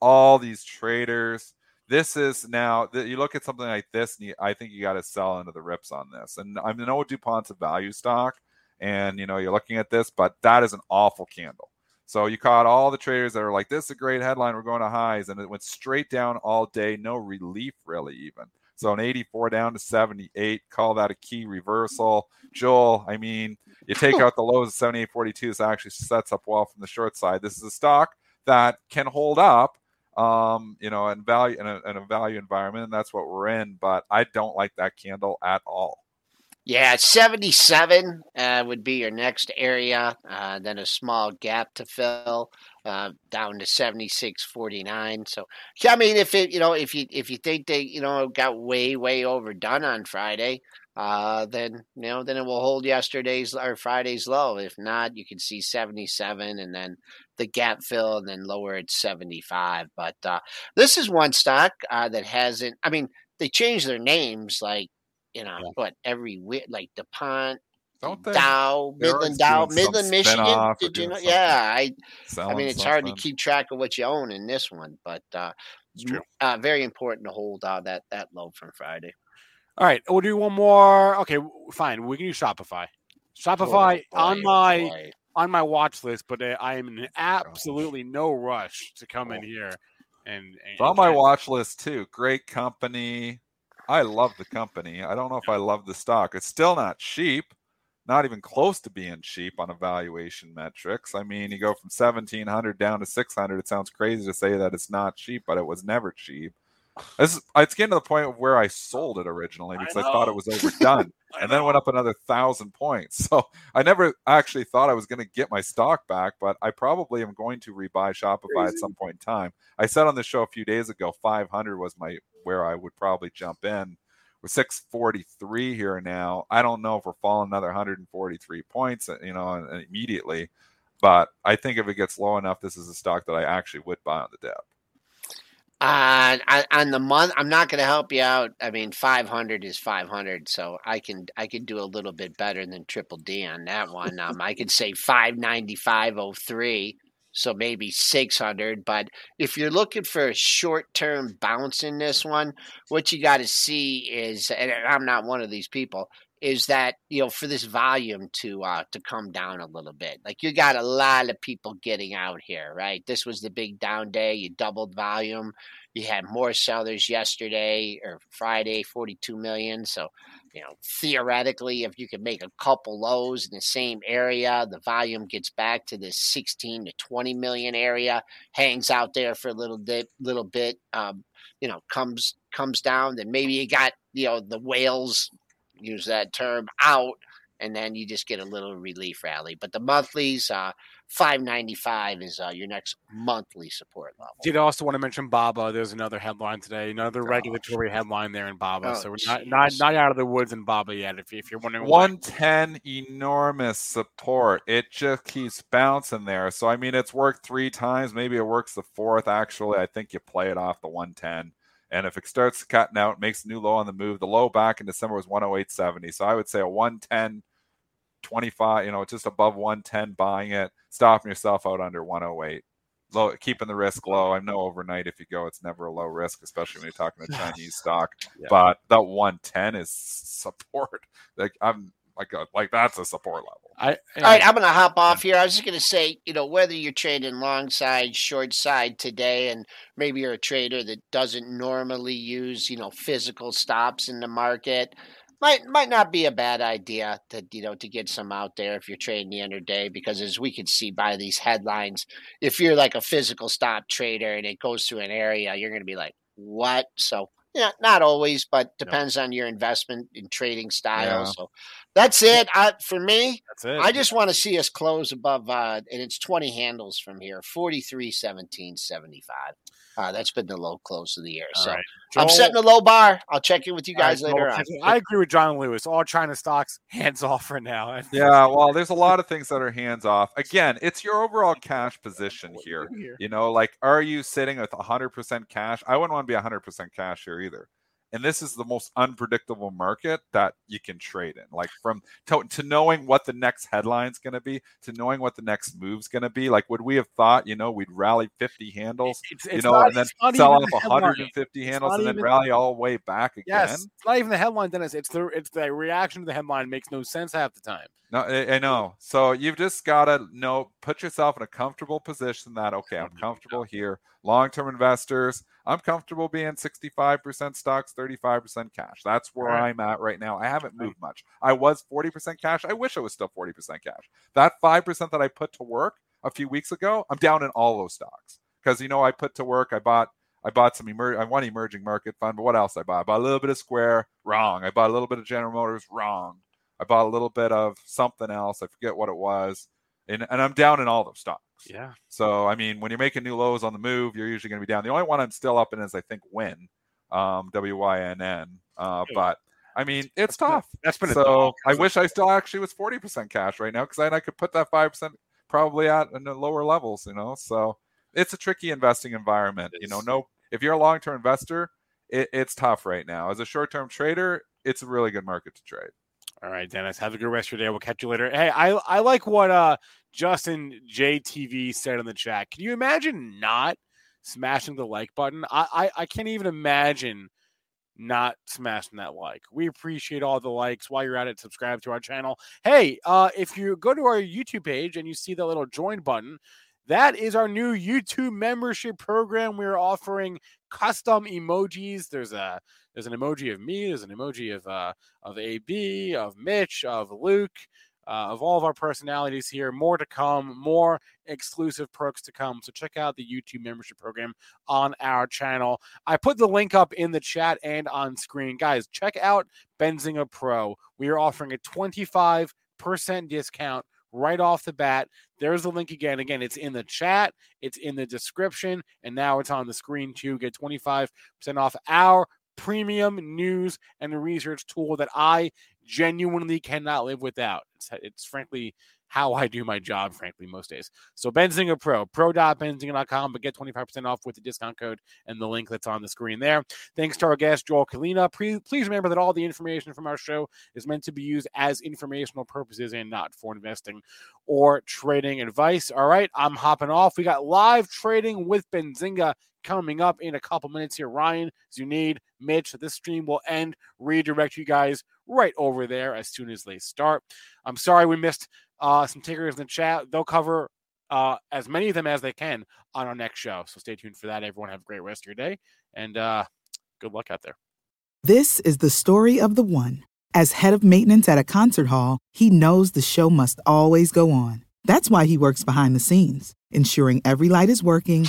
all these traders. This is now that you look at something like this, and you, I think you got to sell into the rips on this. And I know Dupont's a value stock, and you know you're looking at this, but that is an awful candle. So you caught all the traders that are like, "This is a great headline. We're going to highs," and it went straight down all day. No relief, really, even. So an 84 down to 78. Call that a key reversal. Joel, I mean, you take out the lows of 78.42. This actually sets up well from the short side. This is a stock that can hold up, um, you know, and value in a, in a value environment, and that's what we're in. But I don't like that candle at all. Yeah, 77 uh, would be your next area. Uh, then a small gap to fill uh, down to 76.49. So, I mean, if it, you know, if you if you think they, you know, got way way overdone on Friday, uh, then you know, then it will hold yesterday's or Friday's low. If not, you can see 77 and then the gap fill and then lower at 75. But uh, this is one stock uh, that hasn't. I mean, they change their names like you know Yeah. what every wi- like DuPont, Don't they? Dow, Midland Dow, Midland, Michigan. Did you know? something. Yeah, I I mean it's hard to keep track of what you own in this one, but uh, uh very important to hold uh, that that low from Friday. All right, we'll do one more. Okay, fine. We can do Shopify. Shopify Oh, on boy, my boy. on my watch list, but uh, I am in absolutely no rush to come in Oh. here and. and It's on my and- watch list too. Great company. I love the company. I don't know if I love the stock. It's still not cheap, not even close to being cheap on evaluation metrics. I mean, you go from 1700 down to 600. It sounds crazy to say that it's not cheap, but it was never cheap. This is, it's getting to the point of where I sold it originally because I, thought it was overdone and then went up another thousand points. So I never actually thought I was going to get my stock back, but I probably am going to rebuy Shopify at some point in time. I said on the show a few days ago, 500 was my where I would probably jump in. We're 643 here now. I don't know if we're falling another 143 points, uh, you know, immediately. But I think if it gets low enough, this is a stock that I actually would buy on the dip. Uh, on- the month, I'm not going to help you out. I mean, 500 is 500, so I can I can do a little bit better than Triple D on that one. Um, I could say 595.03, so maybe 600. But if you're looking for a short term bounce in this one, what you got to see is, and I'm not one of these people, is that you know for this volume to uh to come down a little bit like you got a lot of people getting out here right? This was the big down day you doubled volume you had more sellers yesterday or friday 42 million so you know theoretically if you could make a couple lows in the same area the volume gets back to this 16 to 20 million area hangs out there for a little bit little bit um you know comes comes down then maybe you got you know the whales use that term out and then you just get a little relief rally but the monthlies uh 595 is uh, your next monthly support level Did also want to mention Baba. There's another headline today, another Gosh. regulatory headline there in Baba. Oh, so we're not, not not out of the woods in Baba yet. If, you- if you're wondering, why. 110 enormous support. It just keeps bouncing there. So I mean it's worked 3 times, maybe it works the fourth actually. I think you play it off the 110. And if it starts cutting out, makes a new low on the move. The low back in December was 108.70. So I would say a 110 25, you know, just above 110 buying it, stopping yourself out under 108. Low, keeping the risk low. I know overnight if you go, it's never a low risk, especially when you're talking to Chinese stock. Yeah. But that 110 is support. Like I'm like a, like that's a support level. I, All right, I'm going to hop off here. I was just going to say, you know, whether you're trading long side, short side today, and maybe you're a trader that doesn't normally use, you know, physical stops in the market, might might not be a bad idea to you know to get some out there if you're trading the end of day because as we can see by these headlines, if you're like a physical stop trader and it goes to an area, you're going to be like, what? So yeah, not always, but depends on your investment in trading style. Yeah. So that's it. I, for me, That's it. I just want to see us close above, uh, and it's 20 handles from here 43, 17, 75. Uh, that's been the low close of the year. All so right. I'm setting a low bar. I'll check in with you all right, guys later Joel, on. I agree with John Lewis. All China stocks, hands off for now. Yeah, well, there's a lot of things that are hands off. Again, it's your overall cash position here. You know, like, are you sitting with 100% cash? I wouldn't want to be 100% cash here either. And this is the most unpredictable market that you can trade in. Like, from to, to knowing what the next headline's going to be, to knowing what the next move's going to be. Like, would we have thought, you know, we'd rally 50 handles, It's, you know, not- and then sell off the headline. 150 handles and then rally all the way back again? Yes, it's not even the headline, Dennis. It's the it's the reaction to the headline makes no sense half the time. No, I, I know. So you've just got to know, put yourself in a comfortable position that, okay, I'm comfortable here. Long term investors, I'm comfortable being 65% stocks, 35% cash. That's where Right. I'm at right now. I haven't moved much. I was 40% cash. I wish I was still 40% cash. That 5% that I put to work a few weeks ago, I'm down in all those stocks. Because, you know, I put to work, I bought. I bought some emer- I want emerging market fund, but what else I bought? I bought a little bit of Square, wrong. I bought a little bit of General Motors, wrong. I bought a little bit of something else. I forget what it was. And, and I'm down in all those stocks. Yeah, So, I mean, when you're making new lows on the move, you're usually going to be down. The only one I'm still up in is, I think, Wynn, um, W Y N N. Uh, but, I mean, it's tough. that's been So. I wish I still actually was 40% cash right now because then I could put that 5% probably at in the lower levels, you know? So, it's a tricky investing environment. You know, no, if you're a long term investor, it, it's tough right now. As a short term trader, it's a really good market to trade. All right, Dennis. Have a good rest of your day. We'll catch you later. Hey, I I like what uh Justin JTV said in the chat. Can you imagine not smashing the like button? I I, I can't even imagine not smashing that like. We appreciate all the likes. While you're at it, subscribe to our channel. Hey, uh, if you go to our YouTube page and you see the little join button, that is our new YouTube membership program. We're offering custom emojis. There's a there's an emoji of me. There's an emoji of uh, of AB, of Mitch, of Luke, uh, of all of our personalities here. More to come, more exclusive perks to come. So check out the YouTube membership program on our channel. I put the link up in the chat and on screen. Guys, check out Benzinga Pro. We are offering a 25% discount right off the bat. There's the link again. Again, it's in the chat, it's in the description, and now it's on the screen too. Get 25% off our premium news and research tool that I genuinely cannot live without. It's, it's frankly how I do my job, frankly, most days. So Benzinga Pro, pro.benzinga.com, but get 25% off with the discount code and the link that's on the screen there. Thanks to our guest, Joel Kulina. Pre- please remember that all the information from our show is meant to be used as informational purposes and not for investing or trading advice. All right, I'm hopping off. We got live trading with Benzinga coming up in a couple minutes here. Ryan, Zunid, Mitch. This stream will end. Redirect you guys right over there as soon as they start. I'm sorry we missed uh, some takers in the chat. They'll cover uh, as many of them as they can on our next show. So stay tuned for that. Everyone have a great rest of your day and uh, good luck out there. This is the story of the one. As head of maintenance at a concert hall, he knows the show must always go on. That's why he works behind the scenes, ensuring every light is working,